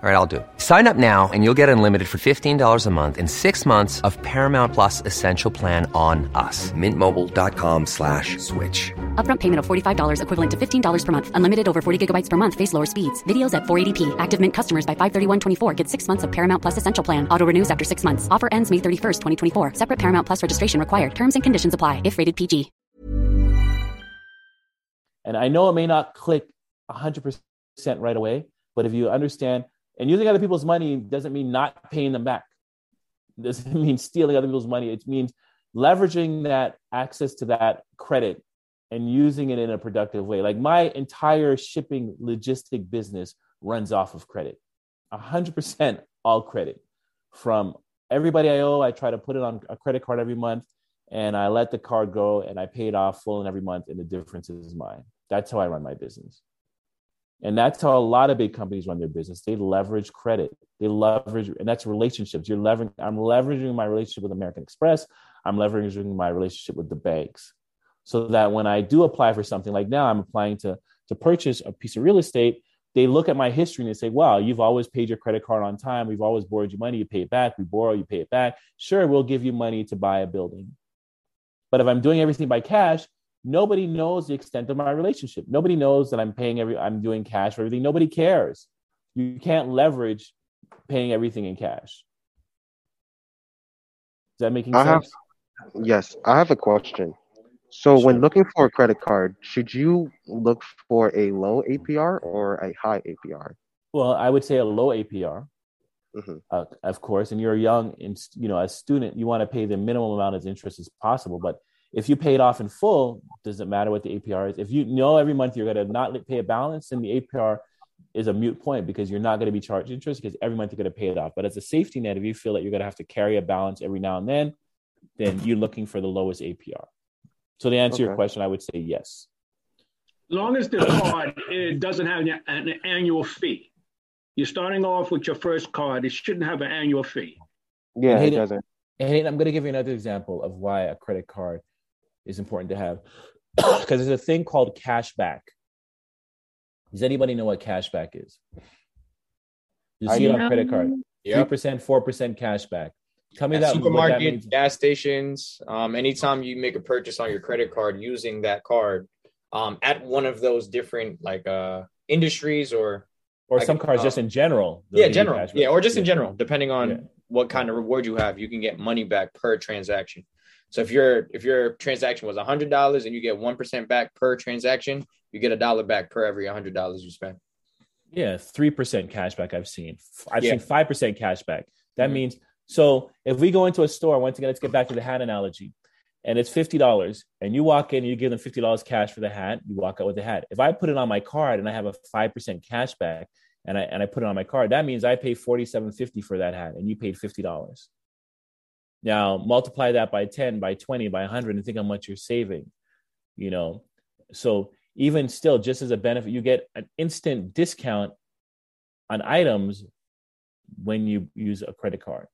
All right, I'll do it. Sign up now and you'll get unlimited for $15 a month in six months of Paramount Plus Essential Plan on us. Mintmobile.com slash switch. Upfront payment of $45 equivalent to $15 per month. Unlimited over 40 gigabytes per month. Face lower speeds. Videos at 480p. Active Mint customers by 531.24 get six months of Paramount Plus Essential Plan. Auto renews after six months. Offer ends May 31st, 2024. Separate Paramount Plus registration required. Terms and conditions apply if rated PG. And I know it may not click 100% right away, but if you understand – and using other people's money doesn't mean not paying them back. It doesn't mean stealing other people's money. It means leveraging that access to that credit and using it in a productive way. Like my entire shipping logistic business runs off of credit, 100% all credit. From everybody I owe, I try to put it on a credit card every month and I let the card go and I pay it off full and every month and the difference is mine. That's how I run my business. And that's how a lot of big companies run their business. They leverage credit. They leverage, and that's relationships. You're leveraging. I'm leveraging my relationship with American Express. I'm leveraging my relationship with the banks, so that when I do apply for something like now, I'm applying to to purchase a piece of real estate. They look at my history and they say, "Wow, you've always paid your credit card on time. We've always borrowed you money. You pay it back. We borrow, you pay it back. Sure, we'll give you money to buy a building. But if I'm doing everything by cash, nobody knows the extent of my relationship. Nobody knows that I'm paying every I'm doing cash for everything. Nobody cares. You can't leverage paying everything in cash. Is that making I sense? Have, yes, I have a question. So, Sure. when looking for a credit card, should you look for a low APR or a high APR? Well, I would say a low APR, Mhm. uh, of course. And you're young, and you know, as a student, you want to pay the minimum amount of interest as possible. But if you pay it off in full, does it matter what the APR is? If you know every month you're going to not pay a balance, then the APR is a mute point because you're not going to be charged interest because every month you're going to pay it off. But as a safety net, if you feel that you're going to have to carry a balance every now and then, then you're looking for the lowest APR. So to answer your question, I would say yes. As long as the card it doesn't have an, an annual fee. You're starting off with your first card. It shouldn't have an annual fee. Yeah, And it doesn't. And Hayden, I'm going to give you another example of why a credit card is important to have because there's a thing called cash back. Does anybody know what cash back is? You I see it on credit card. Yep. Three percent, four percent cash back. Tell me At that what that means. gas stations, um, anytime you make a purchase on your credit card using that card, um, at one of those different like uh industries or Or like, some cards uh, just in general. yeah, general, yeah, or just in general, depending on what kind of reward you have, you can get money back per transaction. So if your if your transaction was hundred dollars and you get one percent back per transaction, you get a dollar back per every hundred dollars you spend. Yeah, three percent cashback. I've seen. I've Yeah. seen five percent cashback. That Mhm. means so if we go into a store once again, let's get back to the hat analogy, and it's fifty dollars, and you walk in, and you give them fifty dollars cash for the hat. You walk out with the hat. If I put it on my card and I have a five percent cashback, and I and I put it on my card, that means I pay forty seven fifty for that hat, and you paid fifty dollars. Now multiply that by ten, by twenty, by hundred, and think how much you're saving. You know, so even still, just as a benefit, you get an instant discount on items when you use a credit card.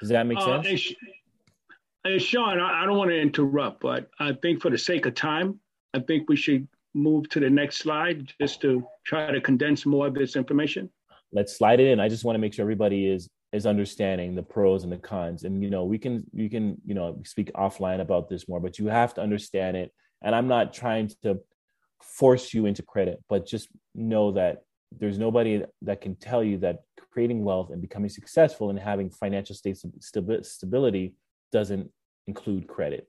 Does that make Uh, sense? hey, Sean, I, I don't want to interrupt, but I think for the sake of time, I think we should move to the next slide just to try to condense more of this information. Let's slide it in. I just want to make sure everybody is is understanding the pros and the cons. And you know we can we can you know speak offline about this more but you have to understand it. And i'm not trying to force you into credit but just know that there's nobody that can tell you that creating wealth and becoming successful and having financial state stability doesn't include credit.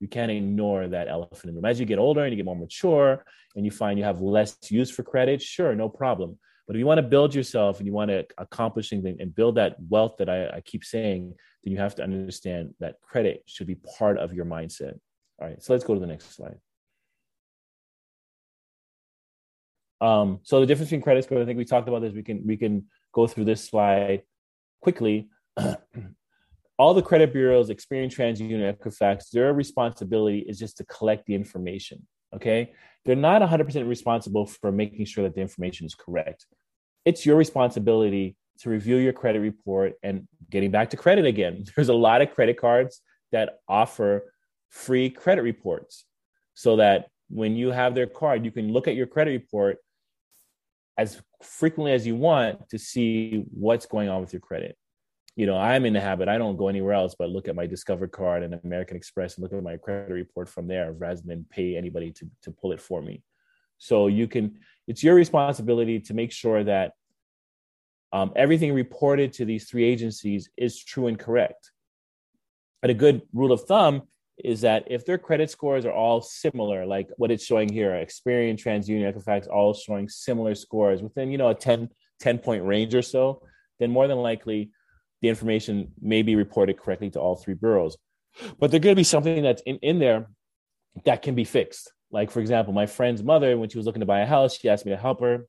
You can't ignore that elephant in the room. As you get older and you get more mature and you find you have less use for credit sure no problem but if you want to build yourself and you want to accomplish things and build that wealth that I, I keep saying, then you have to understand that credit should be part of your mindset. All right, so let's go to the next slide. Um, so the difference between credit score, I think we talked about this. We can we can go through this slide quickly. All the credit bureaus, Experian, TransUnion, Equifax, their responsibility is just to collect the information. Okay. They're not 100% responsible for making sure that the information is correct. It's your responsibility to review your credit report and getting back to credit again. There's a lot of credit cards that offer free credit reports so that when you have their card, you can look at your credit report as frequently as you want to see what's going on with your credit you know, I'm in the habit, I don't go anywhere else but look at my Discover card and American Express and look at my credit report from there rather than pay anybody to, to pull it for me. So you can, it's your responsibility to make sure that um, everything reported to these three agencies is true and correct. But a good rule of thumb is that if their credit scores are all similar, like what it's showing here, Experian, TransUnion, Equifax, all showing similar scores within, you know, a 10, 10 point range or so, then more than likely the information may be reported correctly to all three bureaus. But going to be something that's in, in there that can be fixed. Like, for example, my friend's mother, when she was looking to buy a house, she asked me to help her.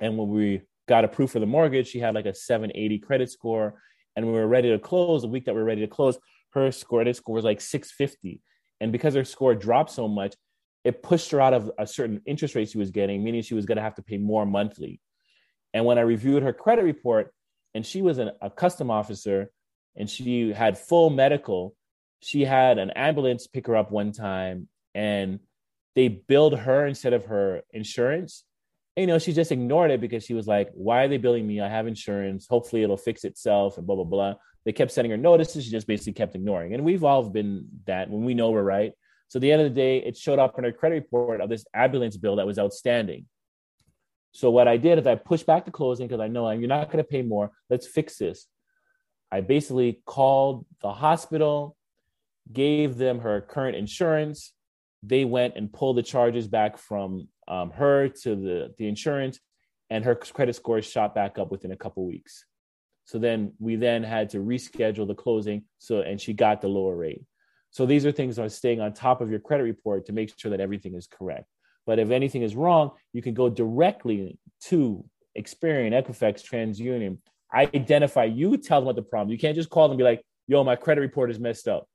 And when we got approved for the mortgage, she had like a 780 credit score. And we were ready to close, the week that we were ready to close, her credit score was like 650. And because her score dropped so much, it pushed her out of a certain interest rate she was getting, meaning she was going to have to pay more monthly. And when I reviewed her credit report, and she was an, a custom officer and she had full medical. She had an ambulance pick her up one time and they billed her instead of her insurance. And, you know she just ignored it because she was like why are they billing me? I have insurance. Hopefully it'll fix itself and blah blah blah. They kept sending her notices. She just basically kept ignoring. And we've all been that when we know we're right. So at the end of the day it showed up in her credit report of this ambulance bill that was outstanding so what I did is I pushed back the closing because I know you're not going to pay more. Let's fix this. I basically called the hospital, gave them her current insurance. They went and pulled the charges back from um, her to the, the insurance, and her credit score shot back up within a couple weeks. So then we then had to reschedule the closing. So and she got the lower rate. So these are things are staying on top of your credit report to make sure that everything is correct. But if anything is wrong, you can go directly to Experian, Equifax, TransUnion, identify you, tell them what the problem. You can't just call them and be like, yo, my credit report is messed up.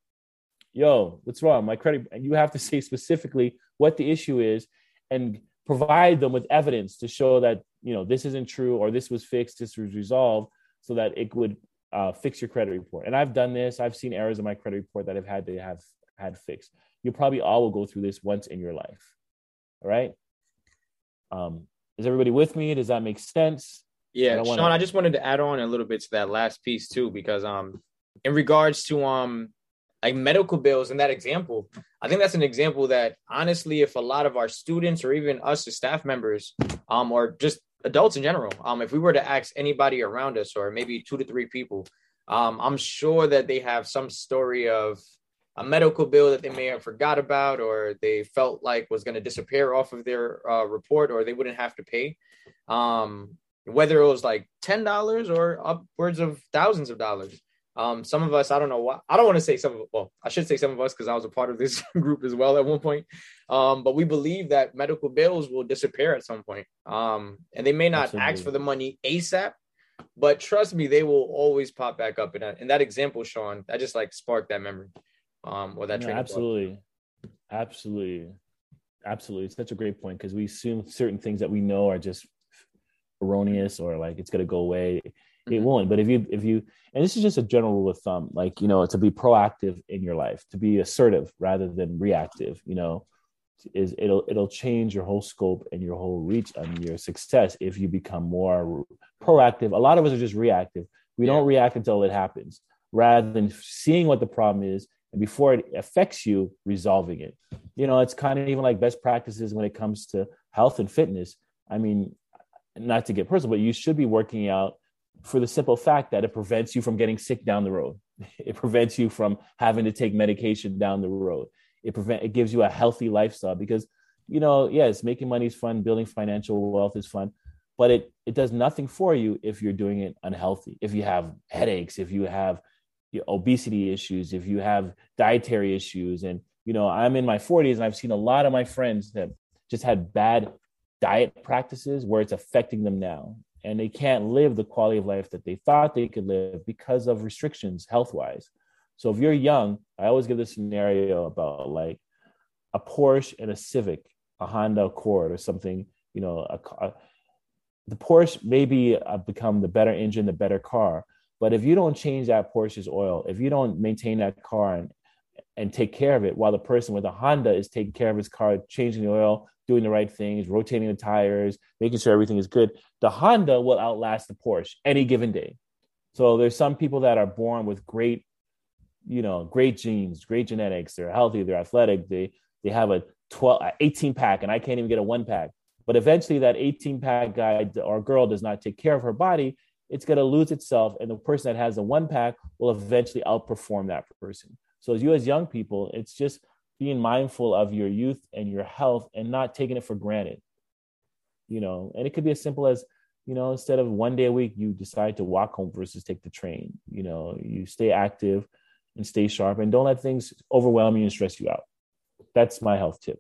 Yo, what's wrong? My credit, and you have to say specifically what the issue is and provide them with evidence to show that, you know, this isn't true or this was fixed, this was resolved so that it would uh, fix your credit report. And I've done this. I've seen errors in my credit report that I've had to have had fixed. You probably all will go through this once in your life. All right. Um, is everybody with me? Does that make sense? Yeah, I Sean, I just wanted to add on a little bit to that last piece too, because um, in regards to um, like medical bills in that example, I think that's an example that honestly, if a lot of our students or even us as staff members, um, or just adults in general, um, if we were to ask anybody around us, or maybe two to three people, um, I'm sure that they have some story of a medical bill that they may have forgot about or they felt like was going to disappear off of their uh, report or they wouldn't have to pay. Um, whether it was like $10 or upwards of thousands of dollars. Um, some of us i don't know why i don't want to say some of well i should say some of us because i was a part of this group as well at one point. Um, but we believe that medical bills will disappear at some point. Um, and they may not Absolutely. ask for the money asap but trust me they will always pop back up. In that, that example sean i just like sparked that memory um, or that no, absolutely, absolutely, absolutely. It's such a great point because we assume certain things that we know are just erroneous or like it's going to go away. Mm-hmm. It won't. But if you if you and this is just a general rule of thumb, like you know, to be proactive in your life, to be assertive rather than reactive. You know, is it'll it'll change your whole scope and your whole reach and your success if you become more proactive. A lot of us are just reactive. We don't react until it happens, rather than seeing what the problem is and before it affects you, resolving it. You know, it's kind of even like best practices when it comes to health and fitness. I mean, not to get personal, but you should be working out for the simple fact that it prevents you from getting sick down the road. It prevents you from having to take medication down the road. It prevent it gives you a healthy lifestyle because you know, yes, making money is fun, building financial wealth is fun, but it it does nothing for you if you're doing it unhealthy. If you have headaches, if you have obesity issues, if you have dietary issues, and you know, I'm in my 40s and I've seen a lot of my friends that just had bad diet practices where it's affecting them now and they can't live the quality of life that they thought they could live because of restrictions health wise. So if you're young, I always give this scenario about like a Porsche and a Civic, a Honda Accord or something, you know, a, a, the Porsche maybe uh, become the better engine, the better car. But if you don't change that Porsche's oil, if you don't maintain that car and, and take care of it, while the person with a Honda is taking care of his car, changing the oil, doing the right things, rotating the tires, making sure everything is good, the Honda will outlast the Porsche any given day. So there's some people that are born with great, you know, great genes, great genetics. They're healthy, they're athletic, they they have a 12, 18 pack, and I can't even get a one pack. But eventually, that 18 pack guy or girl does not take care of her body. It's going to lose itself, and the person that has the one pack will eventually outperform that person. So, as you as young people, it's just being mindful of your youth and your health and not taking it for granted you know? And it could be as simple as you know instead of one day a week you decide to walk home versus take the train you know? You stay active and stay sharp and don't let things overwhelm you and stress you out. That's my health tip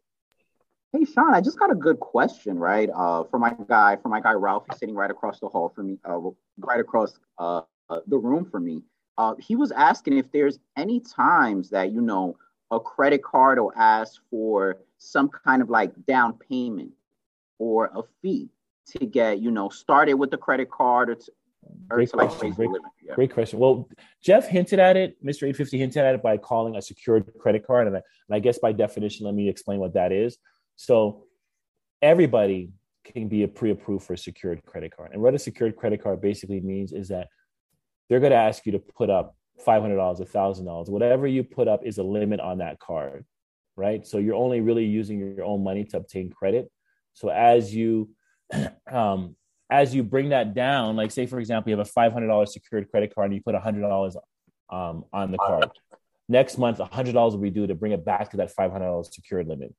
hey sean i just got a good question right uh for my guy for my guy ralph he's sitting right across the hall from me uh right across uh, uh the room from me uh he was asking if there's any times that you know a credit card will ask for some kind of like down payment or a fee to get, you know, started with the credit card or to, or great to like question. Great, yeah. great, question. Well, Jeff hinted at it. Mr. 850 hinted at it by calling a secured credit card. And I, and I guess by definition, let me explain what that is. So everybody can be a pre-approved for a secured credit card. And what a secured credit card basically means is that they're going to ask you to put up $500, $1,000, whatever you put up is a limit on that card, right? So you're only really using your own money to obtain credit. So as you, um, as you bring that down, like say for example, you have a $500 secured credit card and you put $100 um, on the card. Next month, $100 will be due to bring it back to that $500 secured limit.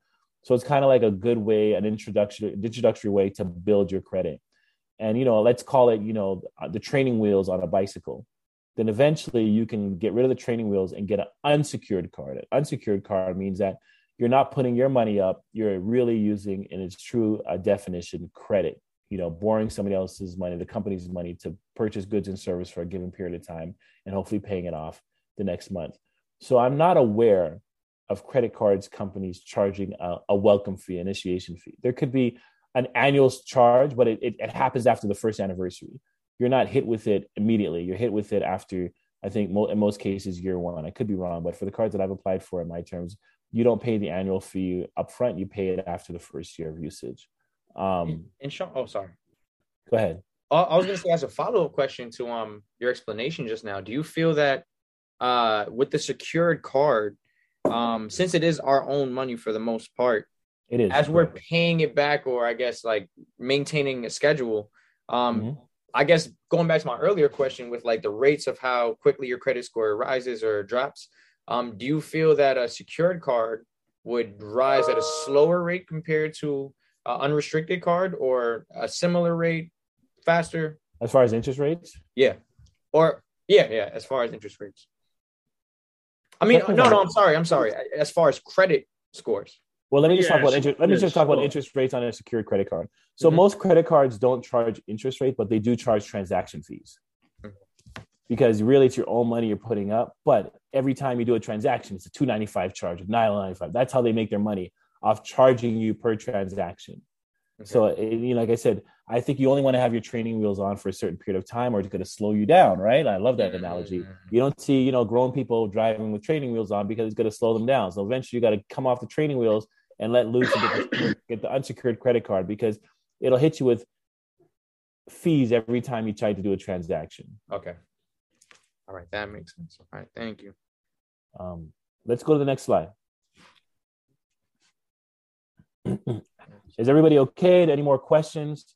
So it's kind of like a good way, an introductory introductory way to build your credit. And you know, let's call it, you know, the training wheels on a bicycle then eventually you can get rid of the training wheels and get an unsecured card. An unsecured card means that you're not putting your money up, you're really using, in its true uh, definition, credit. You know, borrowing somebody else's money, the company's money to purchase goods and service for a given period of time and hopefully paying it off the next month. So I'm not aware of credit cards companies charging a, a welcome fee, initiation fee. There could be an annual charge, but it, it, it happens after the first anniversary you're not hit with it immediately. You're hit with it after, I think, mo- in most cases, year one. I could be wrong, but for the cards that I've applied for in my terms, you don't pay the annual fee upfront. You pay it after the first year of usage. Um, and Sean, oh, sorry. Go ahead. I was going to say, as a follow up question to um your explanation just now, do you feel that uh with the secured card, um since it is our own money for the most part, it is as we're paying it back, or I guess like maintaining a schedule, um, mm-hmm. I guess going back to my earlier question with like the rates of how quickly your credit score rises or drops, um, do you feel that a secured card would rise at a slower rate compared to an unrestricted card or a similar rate faster? As far as interest rates? Yeah. Or yeah, yeah, as far as interest rates. I mean, no, no, I'm sorry. I'm sorry. As far as credit scores. Well, let me just talk about interest. Let me just talk about interest rates on a secured credit card. So mm-hmm. most credit cards don't charge interest rate, but they do charge transaction fees. Because really, it's your own money you're putting up. But every time you do a transaction, it's a two ninety five charge, a nine ninety five. That's how they make their money off charging you per transaction. Okay. So, you know, like I said, I think you only want to have your training wheels on for a certain period of time, or it's going to slow you down, right? I love that mm-hmm. analogy. You don't see, you know, grown people driving with training wheels on because it's going to slow them down. So eventually, you got to come off the training wheels and let loose and get the, get the unsecured credit card because it'll hit you with fees every time you try to do a transaction. Okay. All right, that makes sense. All right, thank you. Um, let's go to the next slide. Is everybody okay? Any more questions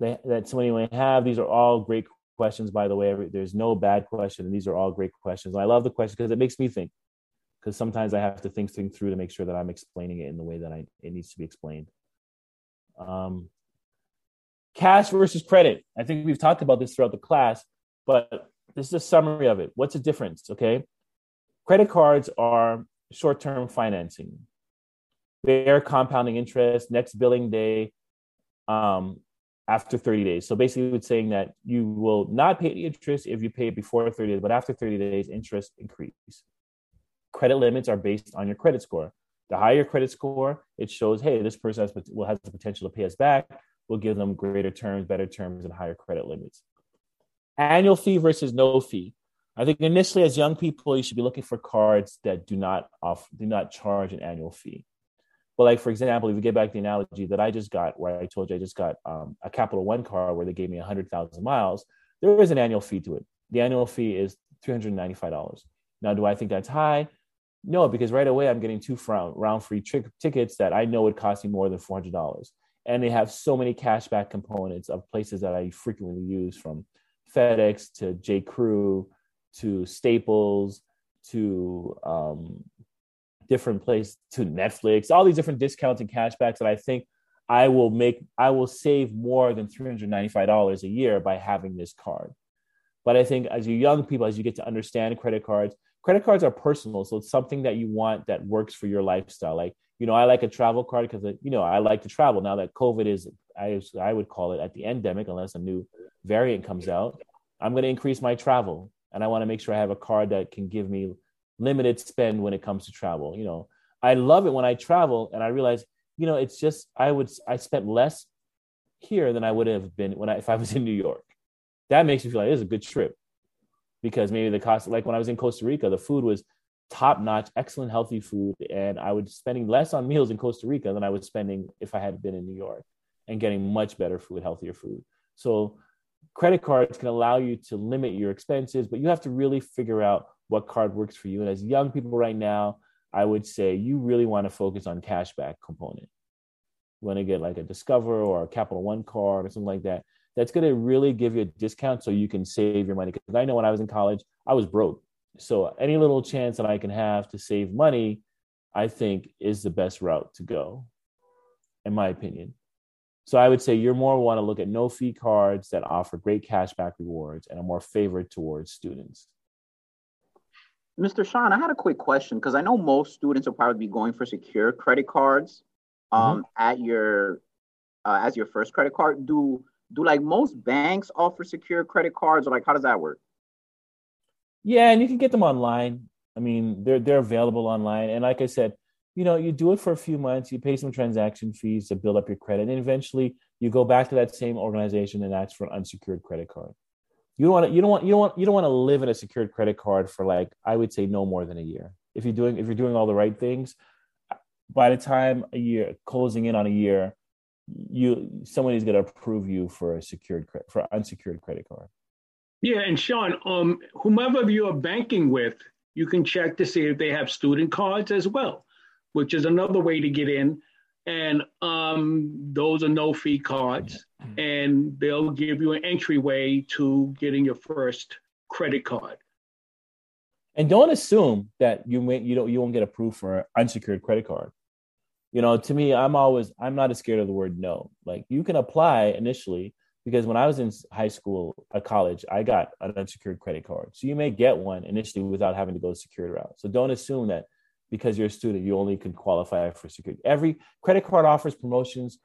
that, that somebody may have? These are all great questions, by the way. There's no bad question, and these are all great questions. I love the question because it makes me think. Because sometimes I have to think things through to make sure that I'm explaining it in the way that I, it needs to be explained. Um, cash versus credit. I think we've talked about this throughout the class, but this is a summary of it. What's the difference? Okay. Credit cards are short term financing, they're compounding interest, next billing day um, after 30 days. So basically, it's saying that you will not pay the interest if you pay it before 30 days, but after 30 days, interest increase. Credit limits are based on your credit score. The higher your credit score, it shows, hey, this person has, will has the potential to pay us back. We'll give them greater terms, better terms, and higher credit limits. Annual fee versus no fee. I think initially, as young people, you should be looking for cards that do not off, do not charge an annual fee. But like for example, if we get back to the analogy that I just got, where I told you I just got um, a Capital One car where they gave me hundred thousand miles, there is an annual fee to it. The annual fee is three hundred ninety-five dollars. Now, do I think that's high? No, because right away I'm getting two round free tickets that I know would cost me more than four hundred dollars, and they have so many cashback components of places that I frequently use, from FedEx to J. Crew to Staples to um, different place to Netflix, all these different discounts and cashbacks that I think I will make, I will save more than $395 a year by having this card. But I think as you young people, as you get to understand credit cards, credit cards are personal. So it's something that you want that works for your lifestyle. Like, you know, I like a travel card because, uh, you know, I like to travel. Now that COVID is, I, I would call it at the endemic, unless a new variant comes out, I'm going to increase my travel. And I want to make sure I have a card that can give me limited spend when it comes to travel. You know, I love it when I travel and I realize, you know, it's just I would I spent less here than I would have been when I if I was in New York. That makes me feel like it was a good trip because maybe the cost, like when I was in Costa Rica, the food was top notch, excellent, healthy food, and I was spending less on meals in Costa Rica than I was spending if I had been in New York, and getting much better food, healthier food. So credit cards can allow you to limit your expenses, but you have to really figure out what card works for you. And as young people right now, I would say you really want to focus on cashback component. You want to get like a Discover or a Capital One card or something like that. That's going to really give you a discount so you can save your money. Because I know when I was in college, I was broke. So any little chance that I can have to save money, I think is the best route to go, in my opinion. So I would say you're more want to look at no fee cards that offer great cashback rewards and are more favored towards students. Mr. Sean, I had a quick question because I know most students will probably be going for secure credit cards um, mm-hmm. at your uh, as your first credit card. Do do like most banks offer secure credit cards, or like how does that work? Yeah, and you can get them online. I mean, they're they're available online, and like I said, you know, you do it for a few months, you pay some transaction fees to build up your credit, and eventually you go back to that same organization and ask for an unsecured credit card you don't want to you don't want you don't want you don't want to live in a secured credit card for like I would say no more than a year. If you're doing if you're doing all the right things, by the time a year closing in on a year, you somebody's going to approve you for a secured for unsecured credit card. Yeah, and Sean, um, whomever you're banking with, you can check to see if they have student cards as well, which is another way to get in and um, those are no fee cards, and they'll give you an entryway to getting your first credit card. And don't assume that you may, you don't you won't get approved for an unsecured credit card. You know, to me, I'm always I'm not as scared of the word no. Like you can apply initially because when I was in high school, a college, I got an unsecured credit card. So you may get one initially without having to go the secured route. So don't assume that because you're a student, you only can qualify for security. Every credit card offers promotions,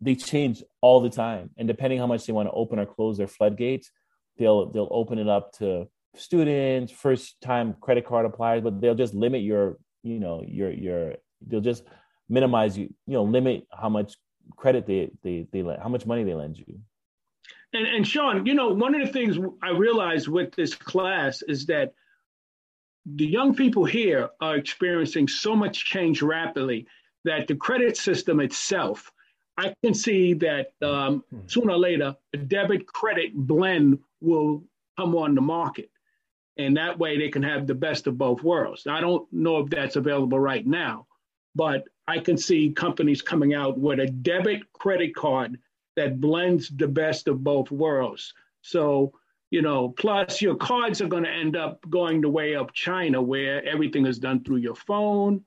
they change all the time. And depending how much they want to open or close their floodgates, they'll they'll open it up to students, first time credit card appliers, but they'll just limit your, you know, your your they'll just minimize you, you know, limit how much credit they they they how much money they lend you. And and Sean, you know, one of the things I realized with this class is that the young people here are experiencing so much change rapidly that the credit system itself I can see that um, sooner or later a debit credit blend will come on the market, and that way they can have the best of both worlds. I don't know if that's available right now, but I can see companies coming out with a debit credit card that blends the best of both worlds. So you know, plus your cards are going to end up going the way of China, where everything is done through your phone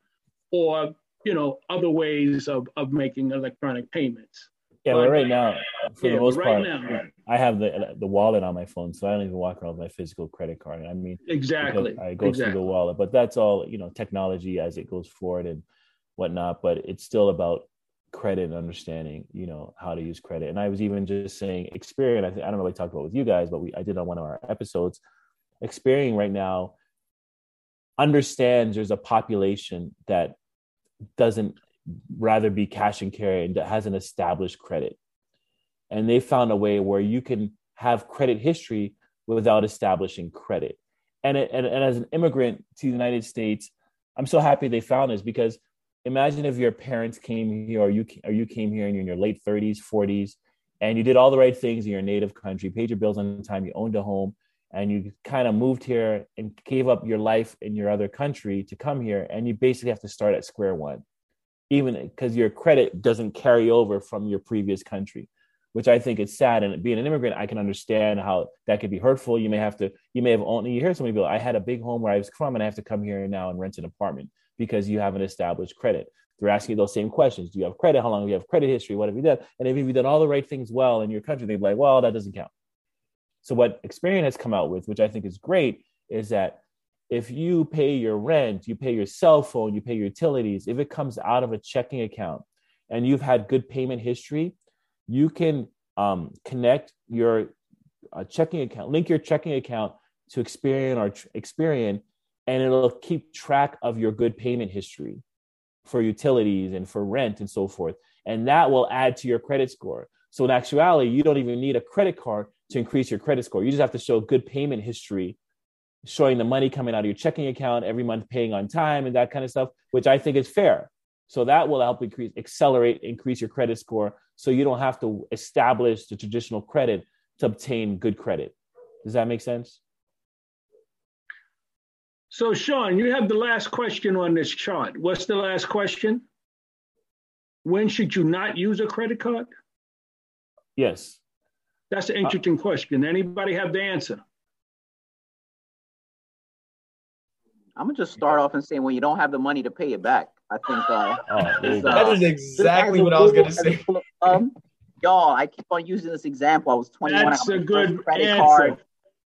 or you know other ways of, of making electronic payments. Yeah, but, but right now, for yeah, the most right part, now, I have the the wallet on my phone, so I don't even walk around with my physical credit card. I mean, exactly, I go exactly. through the wallet, but that's all you know, technology as it goes forward and whatnot. But it's still about credit and understanding, you know, how to use credit. And I was even just saying, Experian. I, I don't I talked about with you guys, but we I did on one of our episodes. Experian right now understands there's a population that doesn't rather be cash and carry and that has an established credit. And they found a way where you can have credit history without establishing credit. And, it, and, and as an immigrant to the United States, I'm so happy they found this because imagine if your parents came here or you or you came here and you're in your late 30s, 40s, and you did all the right things in your native country, paid your bills on time, you owned a home, and you kind of moved here and gave up your life in your other country to come here, and you basically have to start at square one even because your credit doesn't carry over from your previous country which i think is sad. And being an immigrant i can understand how that could be hurtful. You may have to you may have only you hear somebody go i had a big home where i was from and i have to come here now and rent an apartment because you haven't established credit. They're asking you those same questions. Do you have credit? How long do you have credit history? What have you done? And if you've done all the right things well in your country they'd be like well that doesn't count. So what experian has come out with which i think is great is that if you pay your rent, you pay your cell phone, you pay your utilities, if it comes out of a checking account and you've had good payment history, you can um, connect your uh, checking account, link your checking account to Experian or Experian, and it'll keep track of your good payment history for utilities and for rent and so forth. And that will add to your credit score. So in actuality, you don't even need a credit card to increase your credit score. You just have to show good payment history showing the money coming out of your checking account every month, paying on time, and that kind of stuff, which I think is fair. So that will help increase, accelerate, increase your credit score, so you don't have to establish the traditional credit to obtain good credit. Does that make sense? So, Sean, you have the last question on this chart. What's the last question? When should you not use a credit card? Yes. That's an interesting uh, question. Anybody have the answer? I'm gonna just start off and say when you don't have the money to pay it back. I think uh, oh, that is exactly what I was gonna say. Um, y'all, I keep on using this example. I was 21. That's I a good credit answer. card.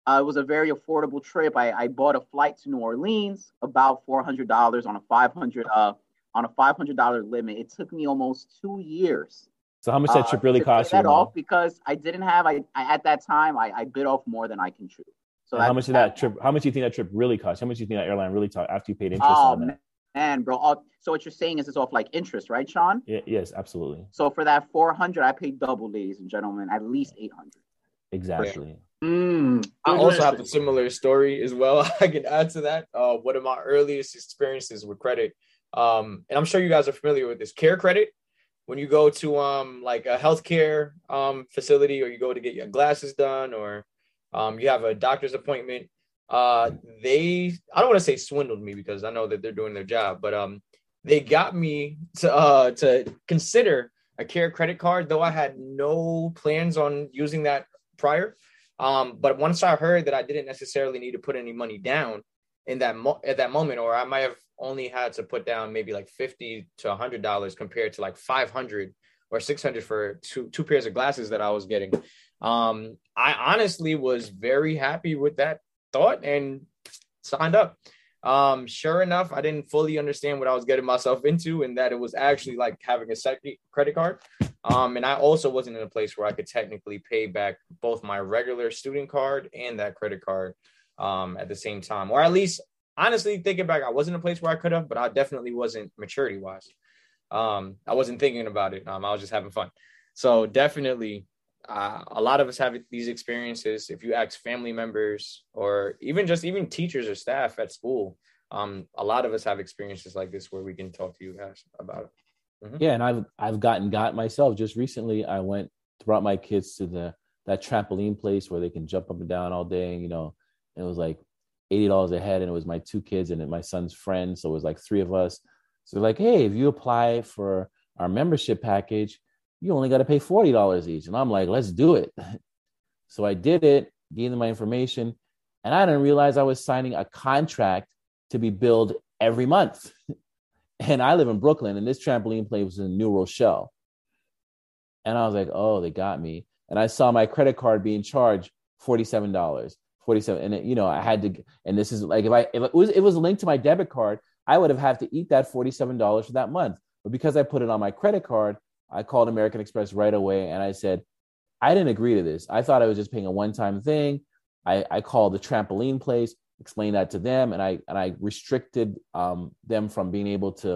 Uh, it was a very affordable trip. I, I bought a flight to New Orleans, about four hundred dollars on a five hundred uh on a five hundred dollar limit. It took me almost two years. So how much that trip really cost you? that off because I didn't have I, I at that time I, I bit off more than I can chew. So how much did that trip? How much do you think that trip really cost? How much do you think that airline really cost after you paid interest Oh on that? man, bro. Oh, so what you're saying is it's off like interest, right, Sean? Yeah, yes, absolutely, So for that 400, I paid double, ladies and gentlemen, at least 800. exactly. Mm, I also have a similar story as well. I can add to that. Uh, one of my earliest experiences with credit, um, and I'm sure you guys are familiar with this care credit. When you go to um like a healthcare um facility, or you go to get your glasses done, or um you have a doctor's appointment, uh they I don't want to say swindled me because I know that they're doing their job, but um they got me to uh to consider a care credit card, though I had no plans on using that prior. Um, but once I heard that I didn't necessarily need to put any money down in that mo- at that moment, or I might have only had to put down maybe like fifty to hundred dollars compared to like five hundred or six hundred for two two pairs of glasses that I was getting. Um, I honestly was very happy with that thought and signed up. Um, sure enough, I didn't fully understand what I was getting myself into, and that it was actually like having a second credit card. Um, and I also wasn't in a place where I could technically pay back both my regular student card and that credit card um, at the same time, or at least honestly thinking back, I wasn't in a place where I could have, but I definitely wasn't maturity wise. Um, I wasn't thinking about it. Um, I was just having fun. So definitely, uh, a lot of us have these experiences. If you ask family members or even just even teachers or staff at school, um, a lot of us have experiences like this where we can talk to you guys about it. Mm-hmm. Yeah, and I've I've gotten got myself. Just recently, I went brought my kids to the that trampoline place where they can jump up and down all day. You know, it was like eighty dollars a head, and it was my two kids and my son's friend, so it was like three of us. So like, hey, if you apply for our membership package, you only got to pay forty dollars each, and I'm like, let's do it. So I did it, gave them my information, and I didn't realize I was signing a contract to be billed every month. and I live in Brooklyn, and this trampoline place was in New Rochelle. And I was like, oh, they got me. And I saw my credit card being charged $47, 47. And, it, you know, I had to, and this is like, if I, if it was, it was linked to my debit card, I would have had to eat that $47 for that month. But because I put it on my credit card, I called American Express right away and I said, I didn't agree to this. I thought I was just paying a one time thing. I, I called the trampoline place, explained that to them, and I and I restricted um, them from being able to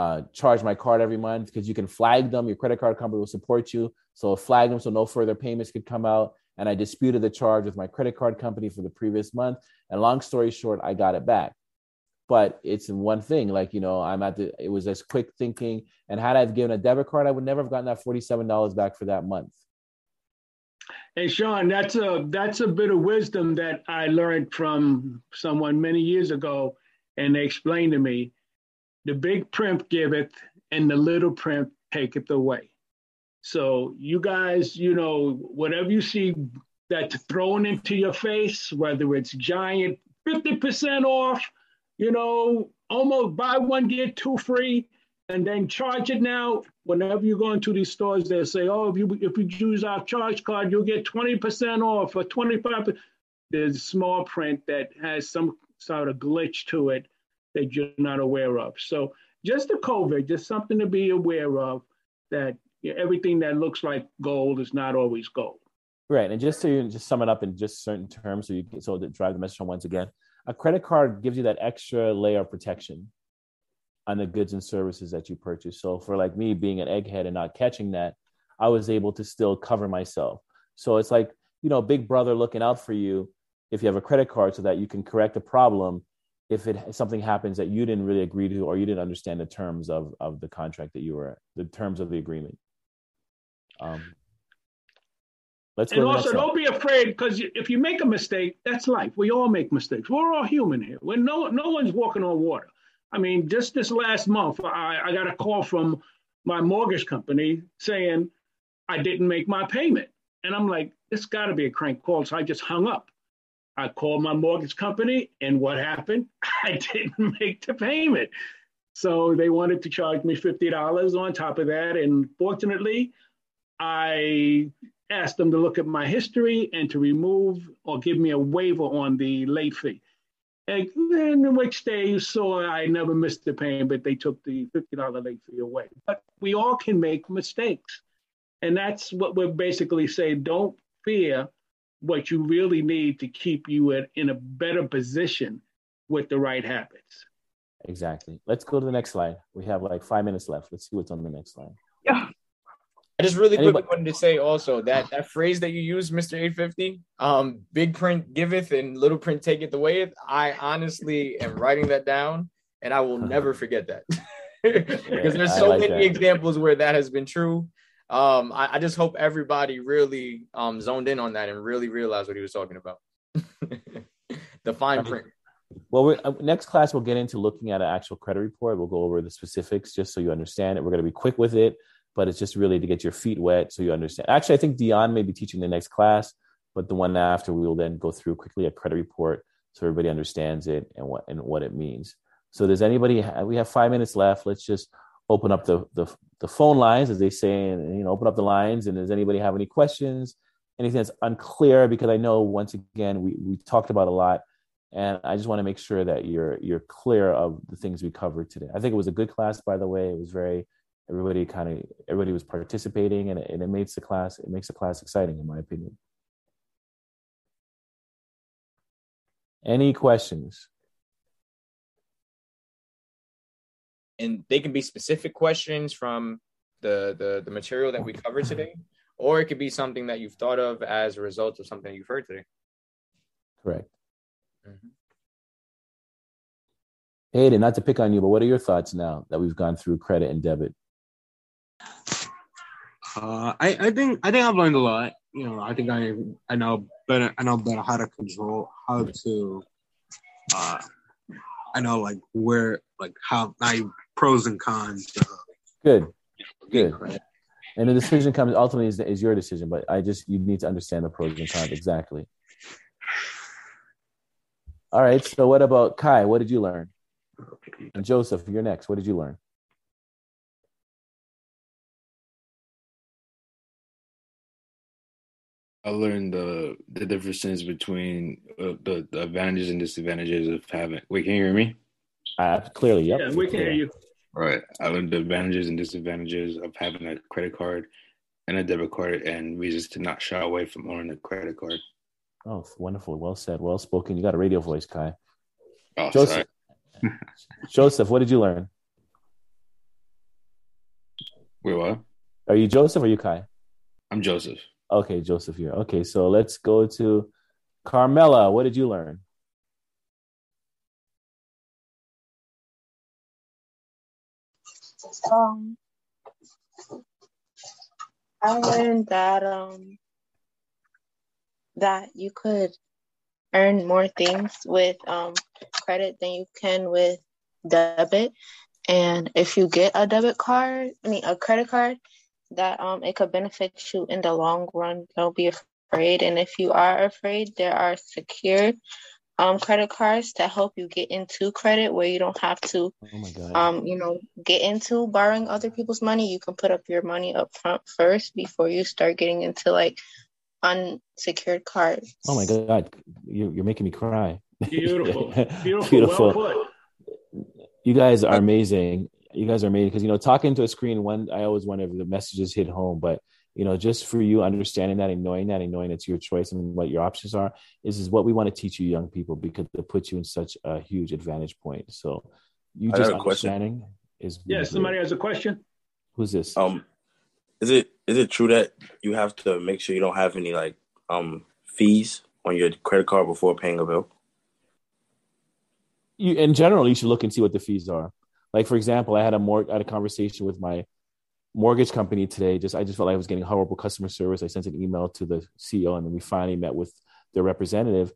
uh, charge my card every month because you can flag them. Your credit card company will support you, so flag them so no further payments could come out. And I disputed the charge with my credit card company for the previous month. And long story short, I got it back. But it's one thing, like you know, I'm at the. It was just quick thinking, and had I given a debit card, I would never have gotten that forty-seven dollars back for that month. Hey Sean, that's a that's a bit of wisdom that I learned from someone many years ago, and they explained to me, the big primp giveth, and the little primp taketh away. So you guys, you know, whatever you see that's thrown into your face, whether it's giant 50% off, you know, almost buy one, get two free, and then charge it now. Whenever you go into these stores, they say, "Oh, if you if you use our charge card, you'll get twenty percent off or twenty five percent." There's small print that has some sort of glitch to it that you're not aware of. So just a COVID, just something to be aware of that you know, everything that looks like gold is not always gold. Right, and just to just sum it up in just certain terms, so you can, so to drive the message home once again, a credit card gives you that extra layer of protection on the goods and services that you purchase. So for like me being an egghead and not catching that, I was able to still cover myself. So it's like, you know, big brother looking out for you if you have a credit card so that you can correct a problem if it something happens that you didn't really agree to or you didn't understand the terms of of the contract that you were the terms of the agreement. Um, let's and also don't be afraid because if you make a mistake, that's life. We all make mistakes. We're all human here. We're no no one's walking on water. I mean, just this last month, I, I got a call from my mortgage company saying I didn't make my payment. And I'm like, this got to be a crank call. So I just hung up. I called my mortgage company, and what happened? I didn't make the payment. So they wanted to charge me $50 on top of that. And fortunately, I asked them to look at my history and to remove or give me a waiver on the late fee. And the next day you saw I never missed the payment, but they took the $50 late fee away. But we all can make mistakes. And that's what we're basically saying. Don't fear what you really need to keep you in a better position with the right habits. Exactly. Let's go to the next slide. We have like five minutes left. Let's see what's on the next slide. Yeah. I just really quickly wanted to say also that that phrase that you use, Mr. 850, um, big print giveth and little print taketh away. I honestly am writing that down and I will never forget that. because there's so like many that. examples where that has been true. Um, I, I, just hope everybody really um, zoned in on that and really realized what he was talking about. the fine print. Well, uh, next class we'll get into looking at an actual credit report. We'll go over the specifics just so you understand it. We're going to be quick with it but it's just really to get your feet wet so you understand. Actually, I think Dion may be teaching the next class, but the one after we will then go through quickly a credit report so everybody understands it and what and what it means. So does anybody? We have five minutes left. Let's just open up the the, the phone lines, as they say, and you know, open up the lines. And does anybody have any questions? Anything that's unclear? Because I know once again we we talked about a lot, and I just want to make sure that you're you're clear of the things we covered today. I think it was a good class, by the way. It was very everybody kind of everybody was participating and it, and it makes the class it makes the class exciting in my opinion any questions and they can be specific questions from the the, the material that we covered today or it could be something that you've thought of as a result of something you've heard today correct mm-hmm. Hayden, not to pick on you, but what are your thoughts now that we've gone through credit and debit? Uh, I, I think I think I've learned a lot. You know, I think I I know better I know better how to control how to uh I know like where like how I pros and cons. Uh, Good, good. And the decision comes ultimately is, is your decision, but I just you need to understand the pros and cons exactly. All right. So what about Kai? What did you learn? And Joseph, you're next. What did you learn? I learned the the differences between uh, the, the advantages and disadvantages of having. Wait, can you hear me? Uh, clearly, yep. Yeah, we can hear you. Right. I learned the advantages and disadvantages of having a credit card and a debit card, and reasons to not shy away from owning a credit card. Oh, wonderful. Well said. Well spoken. You got a radio voice, Kai. Oh, Joseph. Joseph, what did you learn? Wait, what? Are you Joseph or you Kai? I'm Joseph. Okay, Joseph here. Okay, so let's go to Carmela. What did you learn? Um, I learned that um that you could earn more things with um credit than you can with debit. And if you get a debit card, I mean a credit card, that um it could benefit you in the long run. Don't be afraid. And if you are afraid, there are secured um credit cards that help you get into credit where you don't have to Oh um you know get into borrowing other people's money. You can put up your money up front first before you start getting into like unsecured cards. Oh my God, you're, you're making me cry. Beautiful. Beautiful. Beautiful. Well put. You guys are amazing. You guys are amazing because you know talking to a screen. One, I always wonder if the messages hit home, but you know, just for you understanding that and knowing that and knowing it's your choice and what your options are, is is what we want to teach you young people because it puts you in such a huge advantage point. So you just got a question. understanding is Yeah, really somebody has a question. Who's this? Um, is it is it true that you have to make sure you don't have any like um fees on your credit card before paying a bill? you in general you should look and see what the fees are like for example i had a more had a conversation with my mortgage company today. Just i just felt like i was getting horrible customer service. I sent an email to the ceo and then we finally met with their representative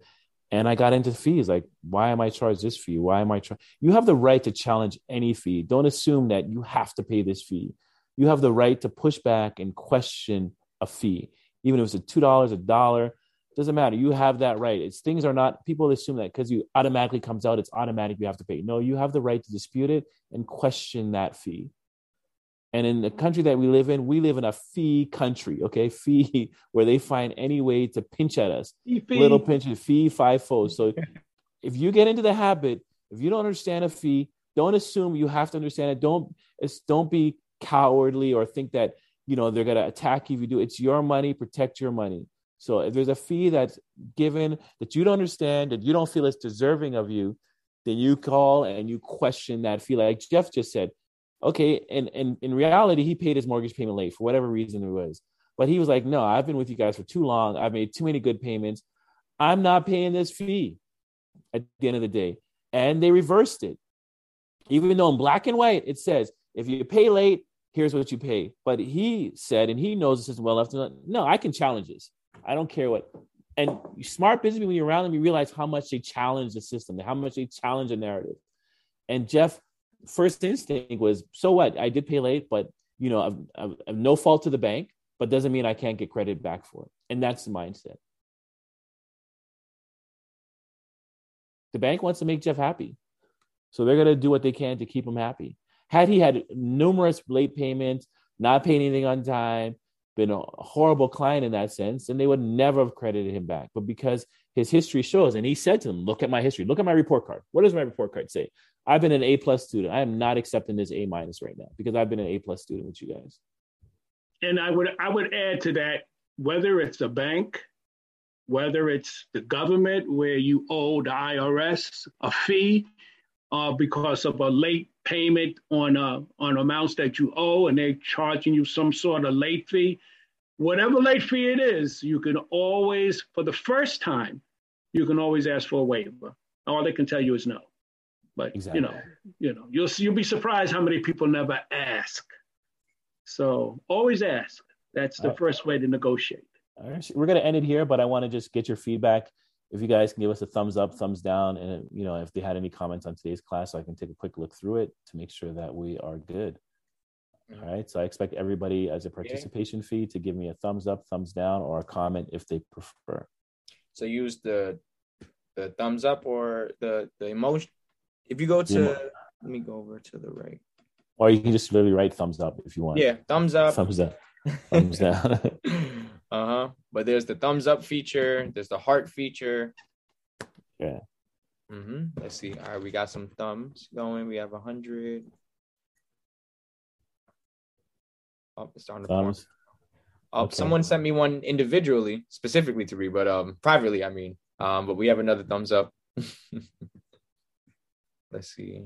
and i got into fees. Like why am i charged this fee? Why am i charged you have the right to challenge any fee. Don't assume that you have to pay this fee. You have the right to push back and question a fee even if it's a two dollars a dollar doesn't matter. You have that right. It's things are not people assume that because you automatically comes out, it's automatic you have to pay. No, you have the right to dispute it and question that fee. And in the country that we live in, we live in a fee country, okay? Fee where they find any way to pinch at us. Fee. Little of fee five foes. So if you get into the habit, if you don't understand a fee, don't assume you have to understand it. Don't it's, don't be cowardly or think that you know they're gonna attack you if you do. It's your money. Protect your money. So if there's a fee that's given that you don't understand, that you don't feel is deserving of you, then you call and you question that fee. Like Jeff just said, okay, and, and in reality, he paid his mortgage payment late for whatever reason it was. But he was like, no, I've been with you guys for too long. I've made too many good payments. I'm not paying this fee at the end of the day. And they reversed it. Even though in black and white it says, if you pay late, here's what you pay. But he said, and he knows this system well enough to know, no, I can challenge this. I don't care what. And smart businessmen, when you're around them, you realize how much they challenge the system, how much they challenge the narrative. And Jeff, first instinct was, so what? I did pay late, but you know, I've, I've, I've no fault to the bank, but doesn't mean I can't get credit back for it. And that's the mindset. The bank wants to make Jeff happy. So they're going to do what they can to keep him happy. Had he had numerous late payments, not paying anything on time, been a horrible client in that sense, and they would never have credited him back. But because his history shows, and he said to them, "Look at my history. Look at my report card. What does my report card say? I've been an A plus student. I am not accepting this A minus right now because I've been an A plus student with you guys." And I would I would add to that whether it's a bank, whether it's the government where you owe the IRS a fee uh, because of a late payment on uh, on amounts that you owe, and they're charging you some sort of late fee. Whatever late fee it is, you can always, for the first time, you can always ask for a waiver. All they can tell you is no. But Exactly. you know, you know, you'll you'll be surprised how many people never ask. So always ask. That's the first way to negotiate. All right, we're gonna end it here, but I want to just get your feedback. If you guys can give us a thumbs up, thumbs down, and you know if they had any comments on today's class, so I can take a quick look through it to make sure that we are good. All right. So I expect everybody as a participation fee to give me a thumbs up, thumbs down, or a comment if they prefer. So use the the thumbs up or the the emotion. If you go to, let me go over to the right. Or you can just literally write thumbs up if you want. Yeah, thumbs up. Thumbs up. Thumbs down. Uh huh. But there's the thumbs up feature. There's the heart feature. Yeah. Mm-hmm. Let's see. All right, we got some thumbs going. We have a hundred. Oh, it's starting to. Thumbs. Oh, Okay. someone sent me one individually, specifically to read, but um, privately, I mean. Um, but we have another thumbs up. Let's see.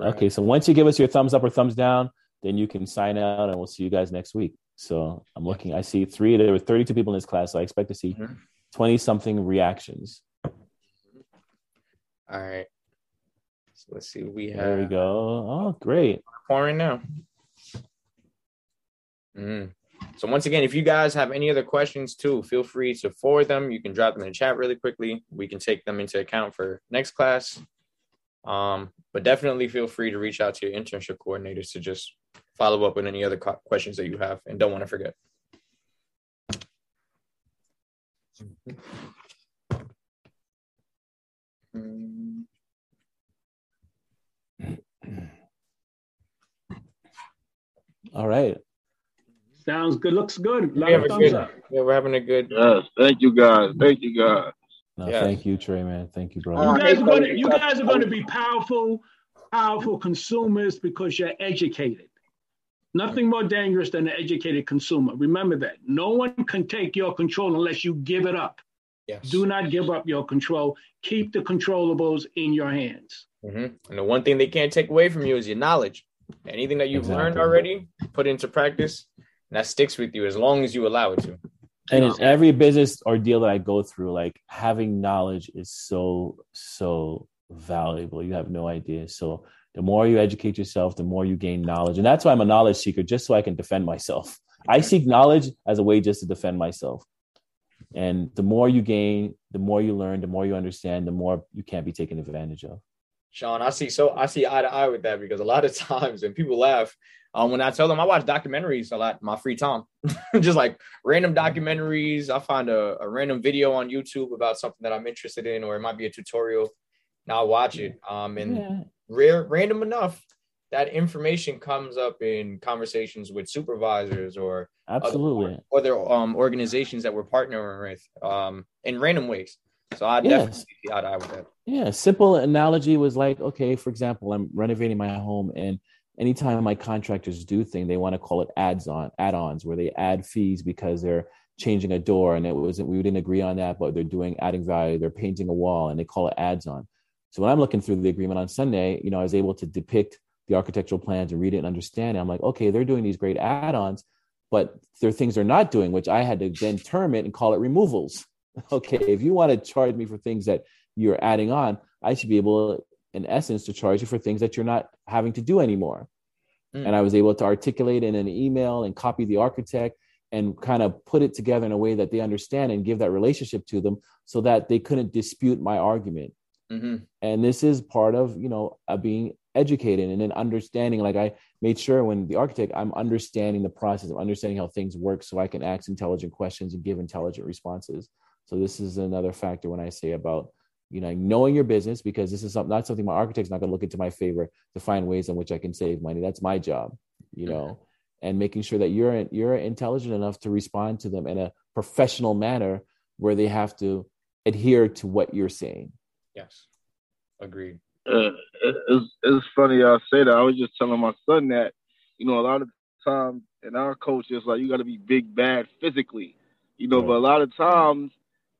Okay. So once you give us your thumbs up or thumbs down, then you can sign out and we'll see you guys next week. So I'm looking, I see three, there were 32 people in this class. So I expect to see 20 something reactions. All right. So let's see. What we have There we go. Oh, great. pouring now. Mhm. So once again, if you guys have any other questions too, feel free to forward them. You can drop them in the chat really quickly. We can take them into account for next class. Um, but definitely feel free to reach out to your internship coordinators to just follow up with any other co- questions that you have and don't want to forget. All right. Sounds good. Looks good. We have a good up. yeah, we're having a good. Yes, thank you guys. Thank you guys. No, Yes. thank you, Trey, man. Thank you, bro. You uh, guys are going to you uh, guys are going to be powerful, powerful consumers because you're educated. Nothing more dangerous than an educated consumer. Remember that. No one can take your control unless you give it up. Yes. Do not give up your control. Keep the controllables in your hands. Mhm. And the one thing they can't take away from you is your knowledge. Anything that you've learned already, put into practice, and that sticks with you as long as you allow it to. and in every business ordeal that I go through, like having knowledge is so so valuable. You have no idea. So the more you educate yourself, the more you gain knowledge, and that's why I'm a knowledge seeker, just so I can defend myself. I seek knowledge as a way just to defend myself. And the more you gain, the more you learn, the more you understand, the more you can't be taken advantage of. Sean, I see so I see eye to eye with that because a lot of times and people laugh um, when I tell them I watch documentaries a lot my free time, just like random documentaries. I find a, a random video on YouTube about something that I'm interested in, or it might be a tutorial, and I'll watch it. Um, and Yeah. Rare, random enough, that information comes up in conversations with supervisors or Absolutely. other, other um, organizations that we're partnering with um, in random ways. So I Yes. definitely see eye to eye with that. Yeah, simple analogy was like, okay, for example, I'm renovating my home, and anytime my contractors do thing, they want to call it ads on add-ons, where they add fees because they're changing a door, and it wasn't we didn't agree on that, but they're doing adding value, they're painting a wall, and they call it ads on. So when I'm looking through the agreement on Sunday, you know, I was able to depict the architectural plans and read it and understand it. I'm like, okay, they're doing these great add-ons, but there are things they're not doing, which I had to then term it and call it removals. Okay, if you want to charge me for things that you're adding on, I should be able, in essence, to charge you for things that you're not having to do anymore. Mm. And I was able to articulate in an email and copy the architect and kind of put it together in a way that they understand and give that relationship to them so that they couldn't dispute my argument. Mm-hmm. And this is part of, you know, uh, being educated and then understanding. Like I made sure when the architect, I'm understanding the process, I'm understanding how things work so I can ask intelligent questions and give intelligent responses. So this is another factor when I say about you know knowing your business because this is something not something my architect's not going to look into my favor to find ways in which I can save money. That's my job, you know, and making sure that you're you're intelligent enough to respond to them in a professional manner where they have to adhere to what you're saying. Yes, agreed. Uh, it's, it's funny y'all say that. I was just telling my son that, you know, a lot of times in our culture, it's like you got to be big bad physically, you know, but a lot of times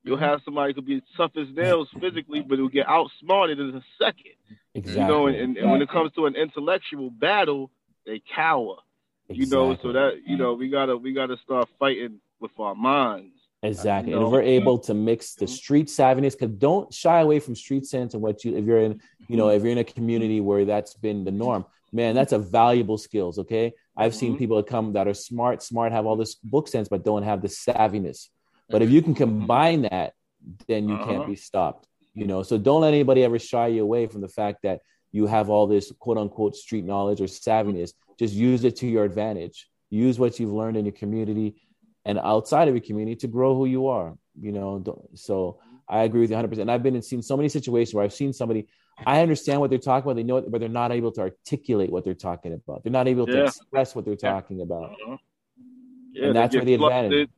you'll have somebody who could be tough as nails physically, but will get outsmarted in a second. Exactly. You know, and, and, and when it comes to an intellectual battle, they cower. You know, so that you know we gotta we gotta start fighting with our minds. Exactly. You And know? if we're able to mix the street savviness, because don't shy away from street sense and what you if you're in, you know, mm-hmm. if you're in a community where that's been the norm, man, that's a valuable skills. Okay. I've seen mm-hmm. people that come that are smart, smart, have all this book sense, but don't have the savviness. But if mm-hmm. you can combine that, then you Uh-huh. can't be stopped. You know, so don't let anybody ever shy you away from the fact that you have all this quote unquote street knowledge or savviness. Just use it to your advantage. Use what you've learned in your community and outside of your community to grow who you are. You know, so I agree with you 100%. And I've been in seen so many situations where I've seen somebody, I understand what they're talking about, they know it, but they're not able to articulate what they're talking about. They're not able to express what they're talking about. Uh-huh. Yeah, and that's where the advantage.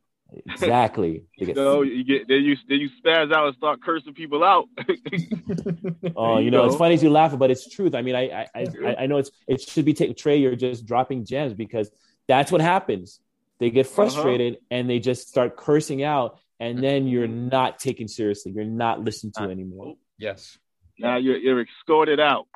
Exactly. They You get know, you get then you then you spaz out and start cursing people out. Oh, you know, it's funny as you laugh, but it's truth. I mean, I I I, I know it's it should be taken. Trey, you're just dropping gems because that's what happens. They get Uh-huh. frustrated and they just start cursing out, and mm-hmm. then you're not taken seriously. You're not listened to uh, anymore. Oh, yes. Now you're you're escorted out.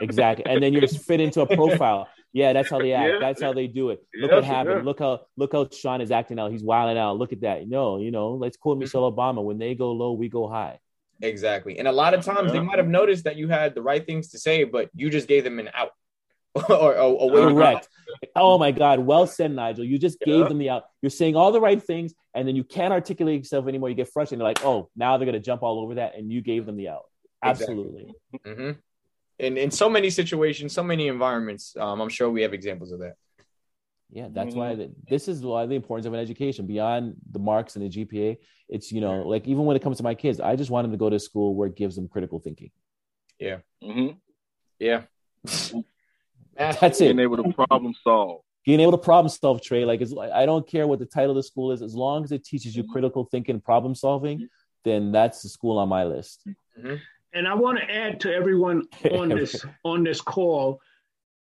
Exactly, and then you're fit into a profile. Yeah, that's how they act. Yeah. That's how they do it. Look Yeah, what happened. yeah. Look how look how Sean is acting out. He's wilding out. Look at that. No, you know, let's quote mm-hmm. Michelle Obama: "When they go low, we go high." Exactly. And a lot of times they might have noticed that you had the right things to say, but you just gave them an out. or, or a way Correct. Oh my God. Well said, Nigel. You just gave Yeah. them the out. You're saying all the right things, and then you can't articulate yourself anymore. You get frustrated. They're like, oh, now they're going to jump all over that, and you gave them the out. Exactly. Absolutely. hmm In in so many situations, so many environments, um, I'm sure we have examples of that. Yeah, that's why the, this is why the importance of an education beyond the marks and the GPA. It's you know, like even when it comes to my kids, I just want them to go to school where it gives them critical thinking. Yeah. Mm-hmm. Yeah. That's it. Being able to problem solve. Being able to problem solve, Trey. Like, it's, I don't care what the title of the school is, as long as it teaches you mm-hmm. critical thinking, problem solving, then that's the school on my list. Mm-hmm. And I want to add to everyone on this on this call,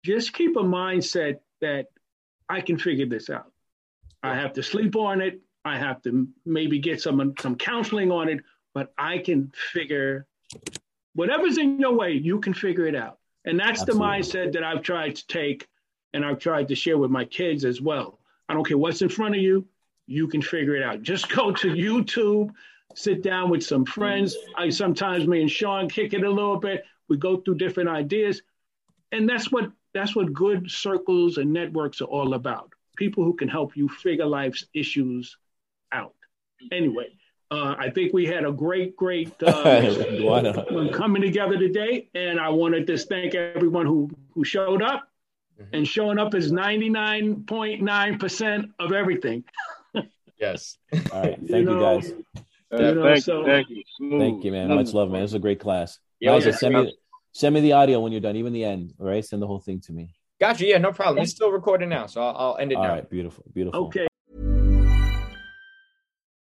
just keep a mindset that I can figure this out. I have to sleep on it. I have to maybe get some some counseling on it, but I can figure whatever's in your way, you can figure it out. And that's the mindset that I've tried to take and I've tried to share with my kids as well. I don't care what's in front of you, you can figure it out. Just go to YouTube, sit down with some friends. I sometimes me and Sean kick it a little bit. We go through different ideas. And that's what that's what good circles and networks are all about. People who can help you figure life's issues out. Anyway, uh, I think we had a great, great uh, Why not? one coming together today, and I want to just thank everyone who who showed up. And showing up is ninety nine point nine percent of everything. Yes. All right. Thank you, know, guys. Uh, You know, thank so- you, thank you. Smooth. Thank you, man. Much love, man. This was a great class. Yeah, Nigel, yeah. send me send me the audio when you're done, even the end. All right, send the whole thing to me. Gotcha. Yeah, no problem. It's still recording now, so I'll, I'll end it All now. right, beautiful, beautiful. Okay.